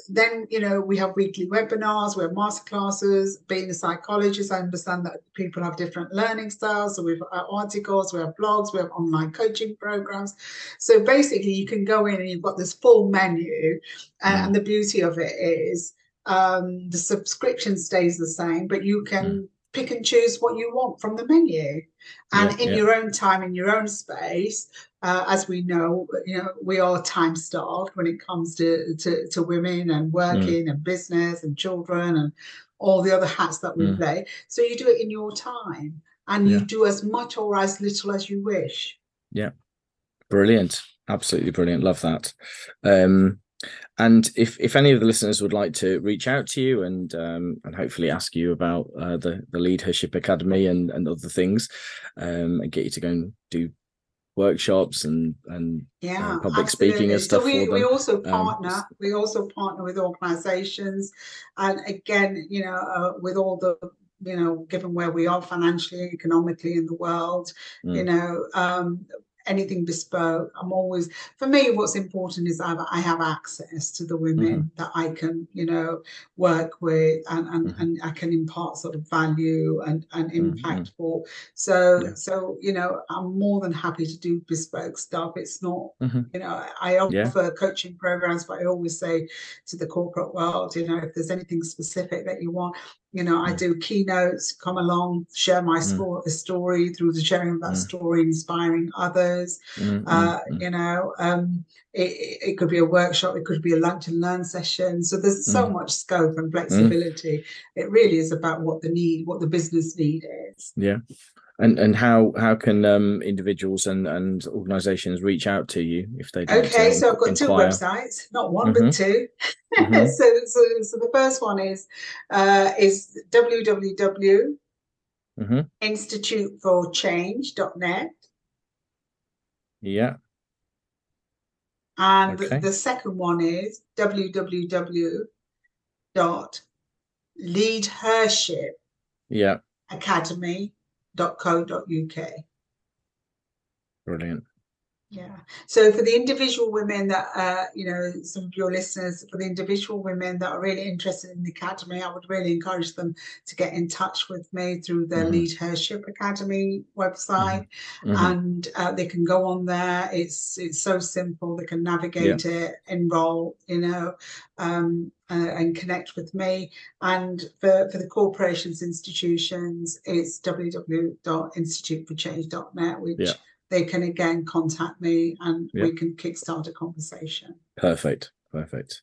then you know we have weekly webinars we have masterclasses. Being a psychologist i understand that people have different learning styles. So we have uh, articles we have blogs we have online coaching programs. So basically you can go in and you've got this full menu. And, the beauty of it is um, the subscription stays the same but you can mm. Pick and choose what you want from the menu and yeah, in yeah. your own time in your own space uh, as we know, you know, we are time starved when it comes to, to, to women and working mm. and business and children and all the other hats that we mm. play. So you do it in your time and yeah. you do as much or as little as you wish. Yeah. Brilliant. Absolutely brilliant. Love that. Um, and if if any of the listeners would like to reach out to you and um, and hopefully ask you about uh, the the leadership academy and and other things um, and get you to go and do workshops and and yeah uh, public absolutely. speaking and stuff so we, we also um, partner um, we also partner with organizations and again you know uh, with all the you know given where we are financially economically in the world mm. you know um anything bespoke. I'm always, for me, what's important is I have, I have access to the women mm-hmm. that I can, you know, work with and, and, mm-hmm. and I can impart sort of value and, and impact mm-hmm. for. So, yeah. so, you know, I'm more than happy to do bespoke stuff. It's not, mm-hmm. you know, I offer yeah. coaching programs, but I always say to the corporate world, you know, if there's anything specific that you want, you know, I mm. do keynotes, come along, share my mm. story through the sharing of that mm. story, inspiring others. Uh, you know, um, it, it, could be a workshop, it could be a lunch and learn session. So there's so much scope and flexibility. It really is about what the need, what the business need is. Yeah and and how how can um individuals and and organizations reach out to you if they okay so i've got inquire. two websites not one mm-hmm. but 2 mm-hmm. so, so so the first one is uh is www mm-hmm. instituteforchange.net yeah and okay. the second one is www dot leadership yeah academy www.uk. Brilliant. Yeah. So for the individual women that, uh, you know, some of your listeners, for the individual women that are really interested in the academy, I would really encourage them to get in touch with me through the mm-hmm. Leadership Academy website, mm-hmm. mm-hmm. and uh, they can go on there. It's it's so simple. They can navigate yeah. it, enroll, you know, um, uh, and connect with me. And for, for the corporations, institutions, it's www.instituteforchange.net, which yeah they can again contact me and we can kickstart a conversation. Perfect. Perfect.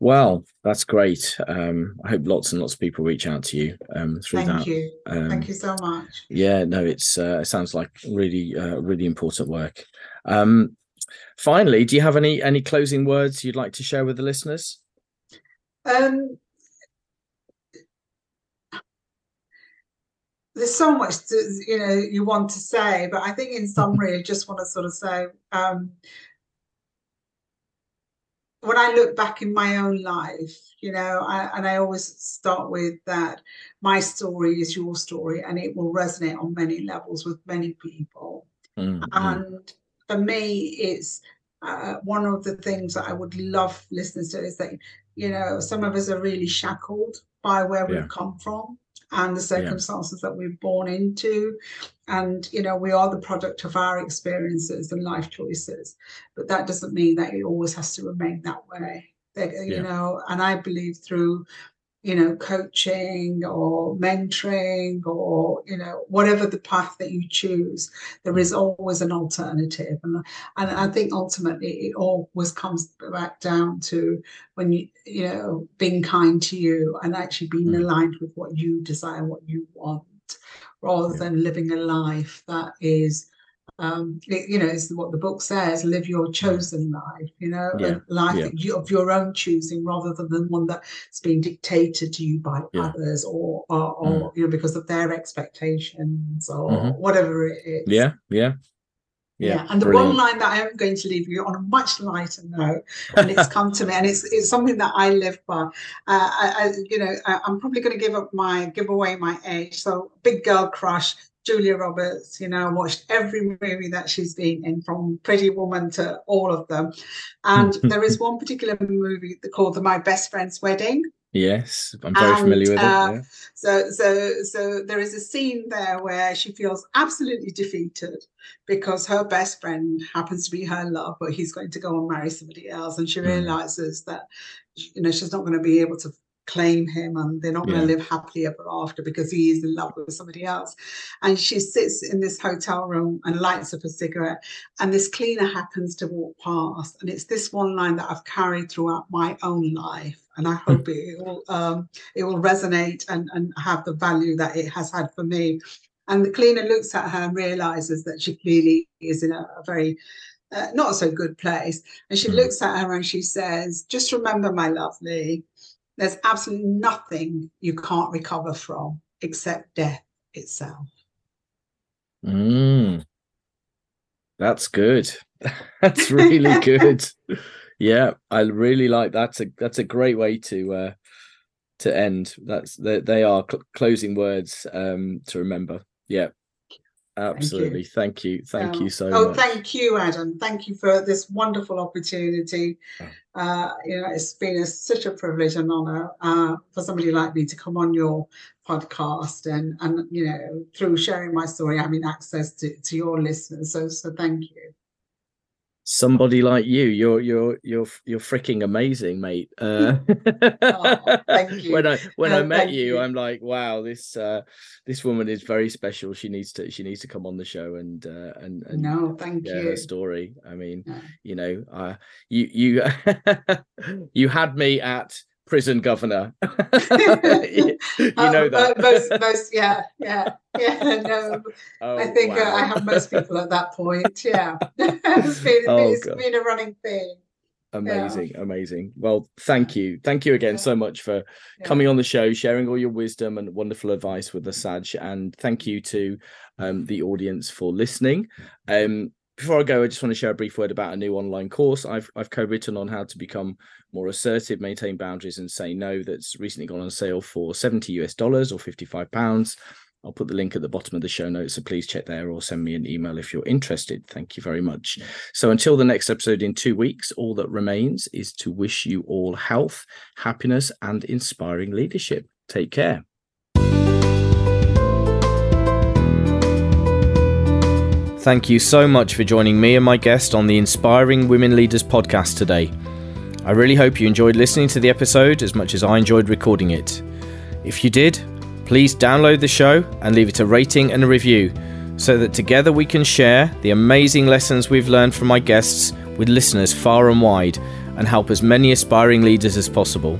Well, that's great. Um, I hope lots and lots of people reach out to you um, through Thank that. you. Um, Thank you so much. Yeah, no, it's uh, it sounds like really, uh, really important work. Um, finally, do you have any any closing words you'd like to share with the listeners? Um, there's so much to, you know you want to say, but I think in summary, I just want to sort of say um, when I look back in my own life, you know, I, and I always start with that my story is your story, and it will resonate on many levels with many people. Mm-hmm. And for me, it's uh, one of the things that I would love listeners to is that you know some of us are really shackled by where yeah. we've come from and the circumstances yeah. that we're born into. And you know we are the product of our experiences and life choices but that doesn't mean that it always has to remain that way. That, you know and i believe through you know, coaching or mentoring or, you know, whatever the path that you choose, there is always an alternative. And, and I think ultimately it always comes back down to when you, you know, being kind to you and actually being mm. aligned with what you desire, what you want, rather yeah. than living a life that is um, it, you know, it's what the book says: live your chosen life. You know, yeah. a life yeah. you, of your own choosing, rather than the one that's being dictated to you by yeah. others, or or, or mm. you know, because of their expectations, or mm-hmm. whatever it is. Yeah, yeah. Yeah, yeah. and the brilliant. one line that I am going to leave you on a much lighter note, and it's come to me, and it's it's something that I live by. Uh, I, I, you know, I, am probably going to give up my give away my age. So, big girl crush, Julia Roberts, you know, I watched every movie that she's been in, from Pretty Woman to all of them. And there is one particular movie called The My Best Friend's Wedding. Yes, I'm very and, familiar with uh, it. Yeah. So, so, so there is a scene there where she feels absolutely defeated because her best friend happens to be her love, but he's going to go and marry somebody else, and she mm. realizes that, you know, she's not going to be able to claim him and they're not yeah. going to live happily ever after because he is in love with somebody else. And she sits in this hotel room and lights up a cigarette, and this cleaner happens to walk past. And it's this one line that I've carried throughout my own life. And I hope it will um, it will resonate and, and have the value that it has had for me. And the cleaner looks at her and realizes that she clearly is in a, a very uh, not so good place. And she mm. looks at her and she says, Just remember, my lovely, there's absolutely nothing you can't recover from except death itself. Mm. That's good. that's really good. yeah, I really like that's a that's a great way to uh to end. That's they, they are cl- closing words um to remember. Yeah. Absolutely. Thank you. Thank you, thank you so oh, much. thank you, Adam. Thank you for this wonderful opportunity. Oh. Uh, you know, it's been a, such a privilege and honor uh, for somebody like me to come on your podcast and and you know through sharing my story, having access to, to your listeners. So so thank you somebody like you you're you're you're you're freaking amazing mate. Uh oh, thank you. when i when no, i met you, you, i'm like wow this uh this woman is very special. She needs to she needs to come on the show and uh and, and no thank you her story. I mean you know uh you you you had me at prison governor. you, know um, that. most, most, yeah, yeah, yeah. No, oh, I think wow. uh, I have most people at that point. Yeah, it's been, oh, it's been a running thing. Amazing, yeah. amazing. Well, thank you. Thank you again yeah. so much for yeah. coming on the show, sharing all your wisdom and wonderful advice with the Saj. And thank you to um, the audience for listening. Um, before I go, I just want to share a brief word about a new online course I've I've co-written on how to become more assertive, maintain boundaries, and say no. That's recently gone on sale for seventy US dollars or fifty five pounds. I'll put the link at the bottom of the show notes. So please check there or send me an email if you're interested. Thank you very much. So until the next episode in two weeks, all that remains is to wish you all health, happiness, and inspiring leadership. Take care. Thank you so much for joining me and my guest on the Inspiring Women Leaders podcast today. I really hope you enjoyed listening to the episode as much as I enjoyed recording it. If you did, please download the show and leave it a rating and a review so that together we can share the amazing lessons we've learned from my guests with listeners far and wide and help as many aspiring leaders as possible.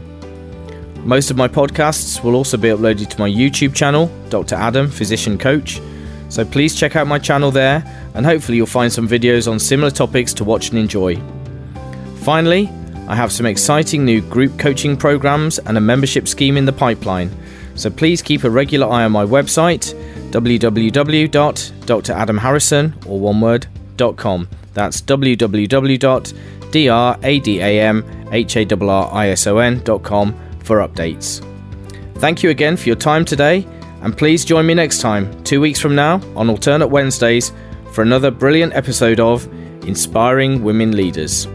Most of my podcasts will also be uploaded to my YouTube channel, Dr. Adam, Physician Coach so please check out my channel there, and hopefully you'll find some videos on similar topics to watch and enjoy. Finally, I have some exciting new group coaching programs and a membership scheme in the pipeline, so please keep a regular eye on my website www.dradamharrison or one. That's www.dradamharrison.com for updates. Thank you again for your time today and please join me next time, two weeks from now, on alternate Wednesdays, for another brilliant episode of Inspiring Women Leaders.